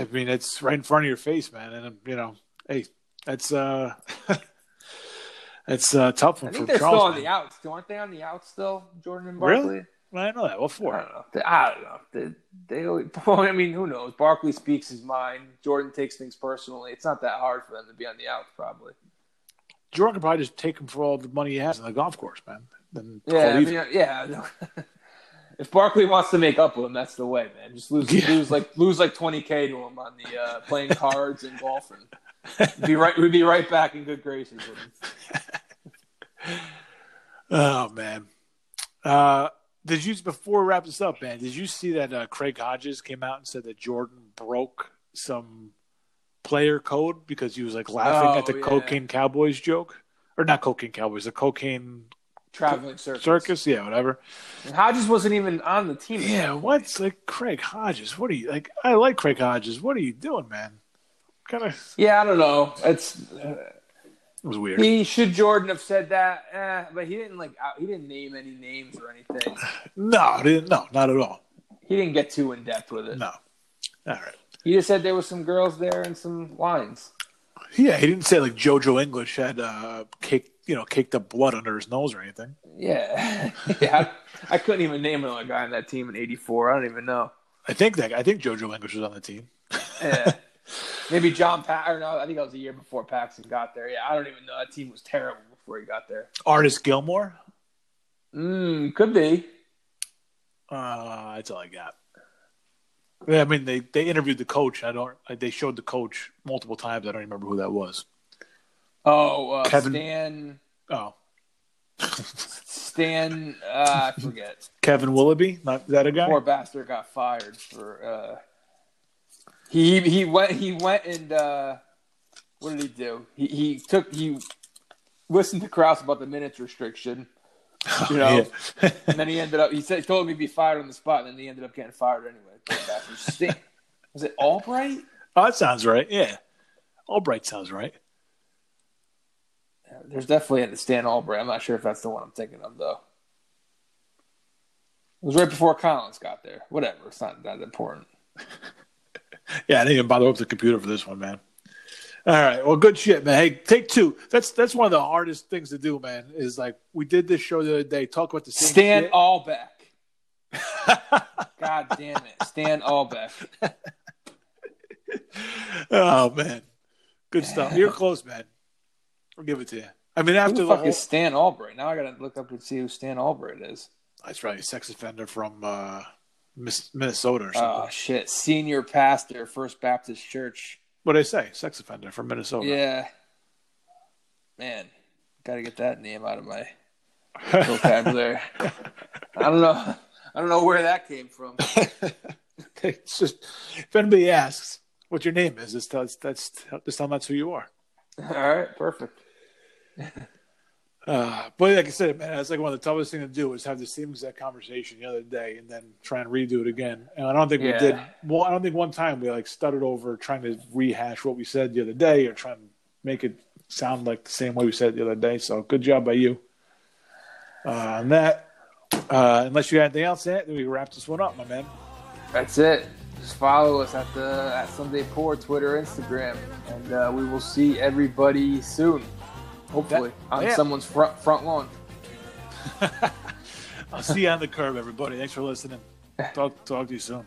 I mean, it's right in front of your face, man. And you know, hey, that's uh, [LAUGHS] that's uh, tough I one think for they're Charles. still on man. the outs. Aren't they on the outs still? Jordan and Really? I know that. What I for? don't know. They, I don't know. They, they, [LAUGHS] I mean, who knows? Barkley speaks his mind. Jordan takes things personally. It's not that hard for them to be on the outs, probably. Jordan could probably just take him for all the money he has on the golf course, man. Then Yeah, I mean, yeah. [LAUGHS] if Barkley wants to make up with him, that's the way, man. Just lose, Yeah. lose like lose like twenty k to him on the uh, playing cards and golfing. [LAUGHS] Be right, we'd be right back in good graces with him. Oh man. Uh did you before we wrap this up, man? Did you see that uh, Craig Hodges came out and said that Jordan broke some player code because he was like laughing Oh, at the yeah. cocaine cowboys joke, or not cocaine cowboys, the cocaine Traveling circus. circus, yeah, whatever. And Hodges wasn't even on the team. Yeah, what's like Craig Hodges? What are you like? I like Craig Hodges. What are you doing, man? Kind of Yeah, I don't know. It's it was weird. he should Jordan have said that, eh, but he didn't like out- he didn't name any names or anything. [SIGHS] No, didn't. No, not at all. He didn't get too in depth with it. No. All right. He just said there was some girls there and some lines. Yeah, he didn't say like JoJo English had uh, cake, you know, caked up blood under his nose or anything. Yeah, [LAUGHS] yeah. I, I couldn't even name another guy on that team in '84. I don't even know. I think that I think JoJo English was on the team. Yeah. [LAUGHS] Maybe John Pat or no, I think that was a year before Paxson got there. Yeah, I don't even know. That team was terrible before he got there. Artis Gilmore. Mm, could be. Uh, that's all I got. Yeah, I mean they, they interviewed the coach. I don't. They showed the coach multiple times. I don't remember who that was. Oh, uh, Kevin- Stan. Oh, Stan. Uh, I forget. [LAUGHS] Kevin Willoughby. Not is that a guy? Poor bastard got fired for. He he went he went and uh, what did he do? He he took he listened to Krause about the minutes restriction. You know, Yeah. and then he ended up. He said he told me to be fired on the spot, and then he ended up getting fired anyway. Was it Albright? oh, that sounds right. Yeah, Albright sounds right. There's definitely a Stan Albright. I'm not sure if that's the one I'm thinking of though. It was right before Collins got there. Whatever. It's not that important. [LAUGHS] Yeah, I didn't even bother with the computer for this one, man. All right, well, good shit, man. Hey, take two. That's that's one of the hardest things to do, man. Is like we did this show the other day, talk about the same Stan shit. Albeck. [LAUGHS] God damn it. Stan Albeck. oh man, good stuff. You're [LAUGHS] close, man. I'll give it to you. I mean, Who after the the, fuck whole, is Stan Albright? Now I gotta look up and see who Stan Albright is. that's right, sex offender from uh, Minnesota or something. Oh shit. Senior pastor, First Baptist Church. what did I say? Sex offender from Minnesota. Yeah. Man, gotta get that name out of my [LAUGHS] vocabulary. I don't know. I don't know where that came from. [LAUGHS] it's just if anybody asks what your name is, just tell, that's just tell them that's who you are. All right, perfect. [LAUGHS] Uh, but like I said, man, it's like one of the toughest things to do is have the same exact conversation the other day and then try and redo it again. And I don't think Yeah. we did. Well, I don't think one time we like stuttered over trying to rehash what we said the other day or trying to make it sound like the same way we said it the other day. So good job by you. Uh, on that, uh, unless you got anything else, then we wrap this one up, my man. That's it. Just follow us at the at Sunday Poor Twitter, Instagram, and uh, we will see everybody soon. Hopefully That- on yeah. someone's front front lawn. [LAUGHS] I'll see you on the curb, everybody. Thanks for listening. [LAUGHS] Talk talk to you soon.